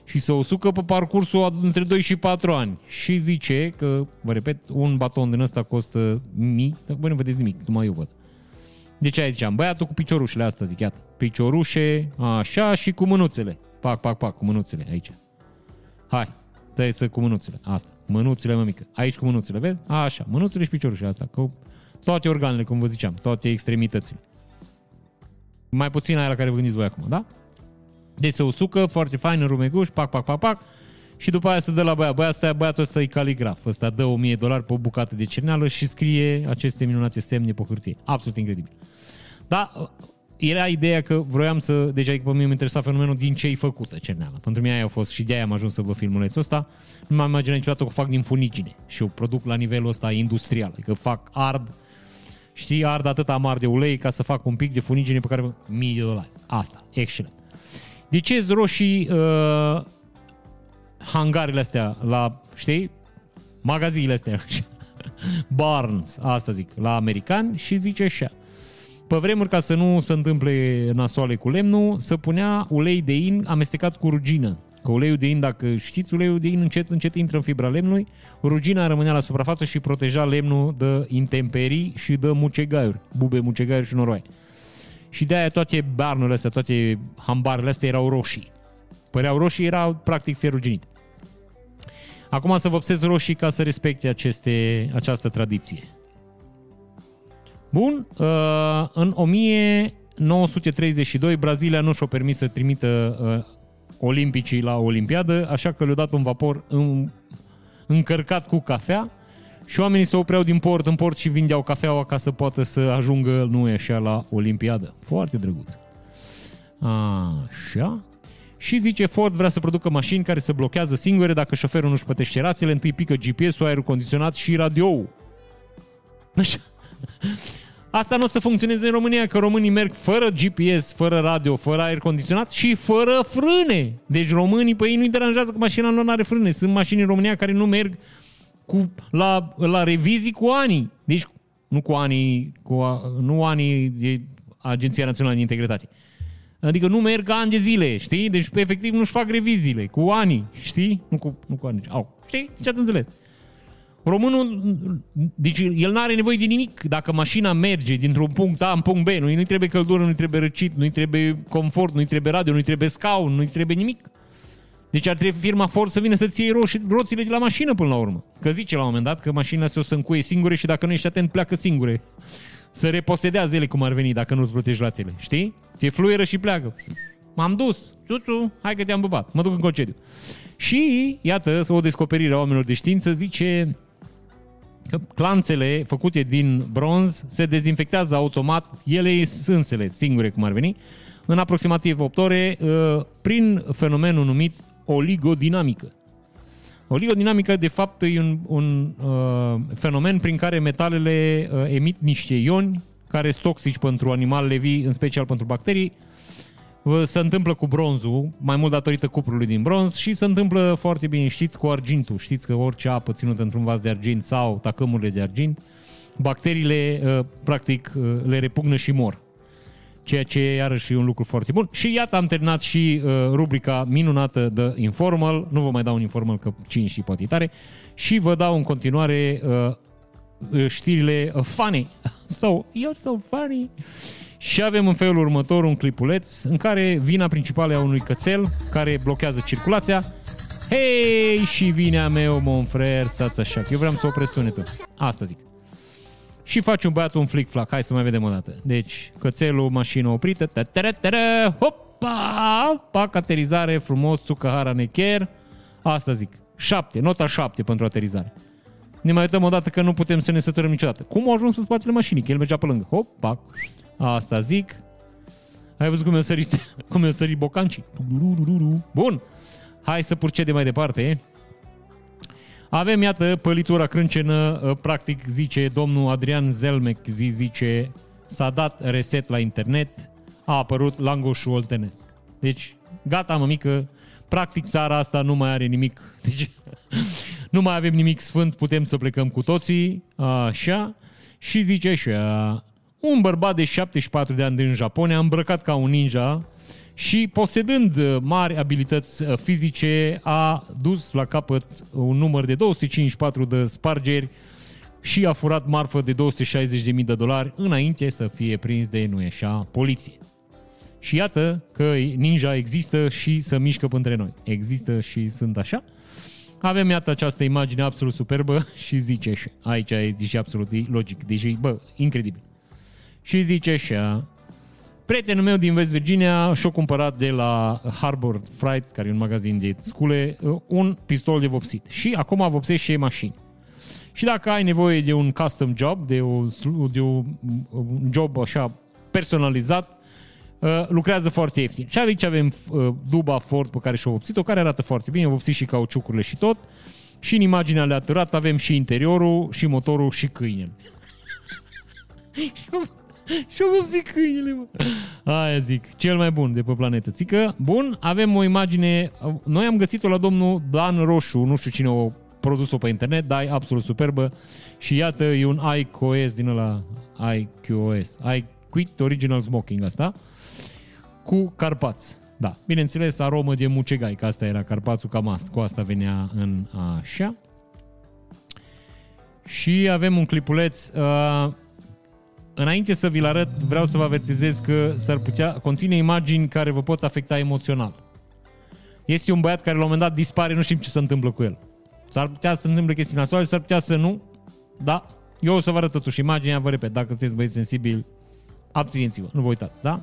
Și se o sucă pe parcursul între 2 și 4 ani. Și zice că, vă repet, un baton din ăsta costă mii, dar voi nu vedeți nimic, numai eu văd. Deci aia ziceam, băiatul cu piciorușele asta, zic, iată. Piciorușe, așa, și cu mânuțele. Pac, pac, pac, cu mânuțele, aici. Hai, tăie să cu mânuțele, asta. Mânuțele, mămică. Aici cu mânuțele, vezi? Așa, mânuțele și piciorușele asta, cu toate organele, cum vă ziceam, toate extremitățile. Mai puțin aia la care vă gândiți voi acum, da? Deci se usucă foarte fain în rumeguș, pac, pac, pac, pac, și după aia se dă la băiat. Băiat ăsta, băiatul ăsta e caligraf. Ăsta dă 1000 de dolari pe o bucată de cerneală și scrie aceste minunate semne pe hârtie. Absolut incredibil. Da, era ideea că vroiam să, deci adică pe mine mă interesa fenomenul din ce e făcută cerneala. Pentru mine aia a fost și de aia am ajuns să vă filmulețul ăsta. Nu m-am imaginat niciodată că o fac din funigine și o produc la nivelul ăsta industrial. Adică fac ard știi, ard atât amar de ulei ca să fac un pic de funigine pe care mii de dolari. Asta, excelent. De ce roșii uh, hangarele astea la, știi, magazinele astea, Barnes, asta zic, la americani și zice așa. Pe vremuri, ca să nu se întâmple nasoale cu lemnul, să punea ulei de in amestecat cu rugină. Că uleiul de in, dacă știți, uleiul de in încet, încet intră în fibra lemnului, rugina rămânea la suprafață și proteja lemnul de intemperii și de mucegaiuri, bube, mucegaiuri și noroaie. Și de aia toate barnurile astea, toate hambarele astea erau roșii. Păreau roșii, erau practic feruginite. Acum să vopsez roșii ca să respecte aceste, această tradiție. Bun, uh, în 1932 Brazilia nu și-a permis să trimită uh, olimpicii la Olimpiadă, așa că le-a dat un vapor în, încărcat cu cafea și oamenii se opreau din port în port și vindeau cafeaua ca să poată să ajungă, nu e așa, la Olimpiadă. Foarte drăguț. Așa. Și zice, Ford vrea să producă mașini care se blochează singure dacă șoferul nu-și plătește rațiile, întâi pică GPS-ul, aerul condiționat și radio Așa. Asta nu o să funcționeze în România, că românii merg fără GPS, fără radio, fără aer condiționat și fără frâne. Deci românii, pe ei nu-i deranjează că mașina lor nu are frâne. Sunt mașini în România care nu merg cu, la, la revizii cu ani. Deci nu cu ani, cu, nu ani de Agenția Națională de Integritate. Adică nu merg ani de zile, știi? Deci efectiv nu-și fac reviziile cu ani, știi? Nu cu, nu cu ani. Au, știi? Ce ați înțeles? Românul, deci el nu are nevoie de nimic. Dacă mașina merge dintr-un punct A în punct B, nu-i trebuie căldură, nu-i trebuie răcit, nu-i trebuie confort, nu-i trebuie radio, nu-i trebuie scaun, nu-i trebuie nimic. Deci ar trebui firma Ford să vină să-ți iei roșii, roțile de la mașină până la urmă. Că zice la un moment dat că mașina se o să încuie singure și dacă nu ești atent, pleacă singure. Să reposedează ele cum ar veni dacă nu-ți plătești ratele. Știi? Ți fluieră și pleacă. M-am dus. Tutu, hai că te-am bubat. Mă duc în concediu. Și, iată, o descoperire a oamenilor de știință zice că clanțele făcute din bronz se dezinfectează automat, ele însele, singure cum ar veni, în aproximativ 8 ore, uh, prin fenomenul numit oligodinamică. Oligodinamică, de fapt, e un, un uh, fenomen prin care metalele uh, emit niște ioni care sunt toxici pentru animalele vii, în special pentru bacterii. Uh, se întâmplă cu bronzul, mai mult datorită cuprului din bronz și se întâmplă foarte bine, știți, cu argintul. Știți că orice apă ținută într-un vas de argint sau tacămurile de argint, bacteriile, uh, practic, uh, le repugnă și mor ceea ce e iarăși un lucru foarte bun. Și iată, am terminat și uh, rubrica minunată de Informal. Nu vă mai dau un Informal, că 5 și poate tare. Și vă dau în continuare uh, știrile uh, funny. So, you're so funny. Și avem în felul următor un clipuleț în care vina principală a unui cățel care blochează circulația. Hei, și vina meu, mon frère, stați așa, eu vreau să opresc sunetul. Asta zic și faci un băiat un flick-flack. Hai să mai vedem o dată. Deci, cățelul, mașină oprită, ta hopa, pac, aterizare, frumos, țucăhara necher. Asta zic. 7, nota 7 pentru aterizare. Ne mai uităm o dată că nu putem să ne sătărăm niciodată. Cum au ajuns în spatele mașinii? Că el mergea pe lângă. Hopa, asta zic. Ai văzut cum i-a sărit, cum i-a sărit bocancii? Bun. Hai să purcede mai departe. Avem, iată, pălitura crâncenă, ă, practic zice domnul Adrian Zelmec, zi, zice, s-a dat reset la internet, a apărut langoșul oltenesc. Deci, gata, mămică, practic țara asta nu mai are nimic, deci, nu mai avem nimic sfânt, putem să plecăm cu toții, așa, și zice așa, un bărbat de 74 de ani din Japonia, îmbrăcat ca un ninja, și posedând uh, mari abilități uh, fizice, a dus la capăt un număr de 254 de spargeri și a furat marfă de 260.000 de dolari înainte să fie prins de nu așa poliție. Și iată că ninja există și să mișcă între noi. Există și sunt așa. Avem iată această imagine absolut superbă și zice și aici e zice absolut logic, deci bă, incredibil. Și zice așa, Prietenul meu din West Virginia și-a cumpărat de la Harbor Freight, care e un magazin de scule, un pistol de vopsit. Și acum vopsește și mașini. Și dacă ai nevoie de un custom job, de, o, de o, un job așa personalizat, uh, lucrează foarte ieftin. Și aici avem uh, duba Ford pe care și-o vopsit-o, care arată foarte bine, vopsit și cauciucurile și tot. Și în imaginea aleatorat avem și interiorul, și motorul, și câinele. Și eu zic câinele, mă. Aia zic, cel mai bun de pe planetă. Zică, bun, avem o imagine, noi am găsit-o la domnul Dan Roșu, nu știu cine o produs-o pe internet, dar e absolut superbă. Și iată, e un iQOS din ăla, iQOS, iQuit Original Smoking asta, cu carpați. Da, bineînțeles, aromă de mucegai, că asta era carpațul, cam asta, cu asta venea în așa. Și avem un clipuleț, uh, înainte să vi-l arăt, vreau să vă avertizez că s-ar putea conține imagini care vă pot afecta emoțional. Este un băiat care la un moment dat dispare, nu știm ce se întâmplă cu el. S-ar putea să se întâmple chestii nasoale, s-ar putea să nu, da? Eu o să vă arăt totuși imaginea, vă repet, dacă sunteți băieți sensibili, abțineți-vă, nu vă uitați, da?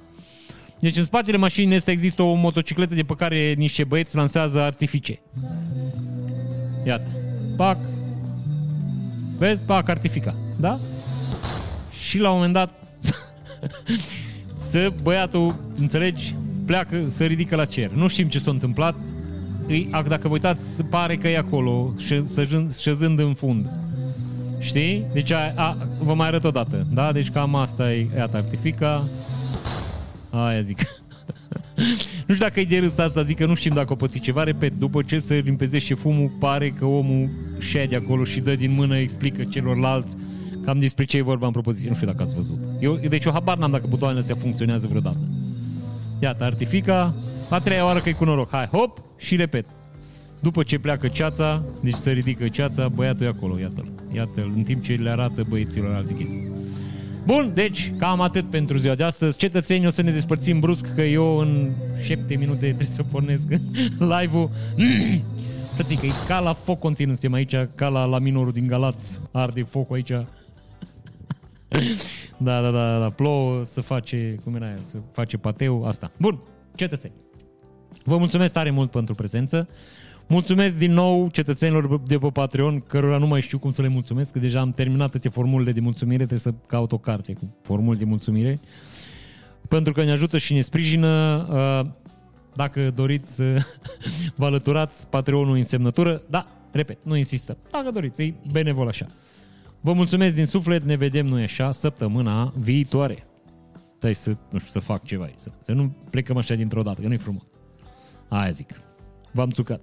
Deci în spatele mașinii este există o motocicletă de pe care niște băieți lansează artifice. Iată. Pac. Vezi? Pac, artifica. Da? Și la un moment dat să băiatul, înțelegi, pleacă, să ridică la cer. Nu știm ce s-a întâmplat. Îi, dacă vă uitați, pare că e acolo, șezând în fund. Știi? Deci a, a, vă mai arăt o dată. Da? Deci cam asta e, iată, artifica. Aia zic. nu știu dacă e de râs asta, zic că nu știm dacă o păți ceva. Repet, după ce se limpezește fumul, pare că omul șede acolo și dă din mână, explică celorlalți cam despre ce e vorba în propoziție. Nu știu dacă ați văzut. Eu, deci eu habar n-am dacă butoanele astea funcționează vreodată. Iată, artifica. A treia oară că e cu noroc. Hai, hop, și repet. După ce pleacă ceața, deci se ridică ceața, băiatul e acolo, iată-l. Iată-l, în timp ce le arată băieților alte chestii. Bun, deci cam atât pentru ziua de astăzi. Cetățenii o să ne despărțim brusc că eu în 7 minute trebuie să pornesc live-ul. Frățică, e ca la foc conțin, suntem aici, ca la, la minorul din Galați, arde focul aici. da, da, da, da, plouă, să face, cum era aia, să face pateu, asta. Bun, cetățeni. Vă mulțumesc tare mult pentru prezență. Mulțumesc din nou cetățenilor de pe Patreon, cărora nu mai știu cum să le mulțumesc, că deja am terminat toate formulele de mulțumire, trebuie să caut o carte cu formule de mulțumire, pentru că ne ajută și ne sprijină. Uh, dacă doriți să vă alăturați Patreonul în semnătură, da, repet, nu insistăm. Dacă doriți, e benevol așa. Vă mulțumesc din suflet, ne vedem noi așa săptămâna viitoare. Stai să, nu știu, să fac ceva, să, să nu plecăm așa dintr-o dată, că nu-i frumos. Aia zic. V-am țucat.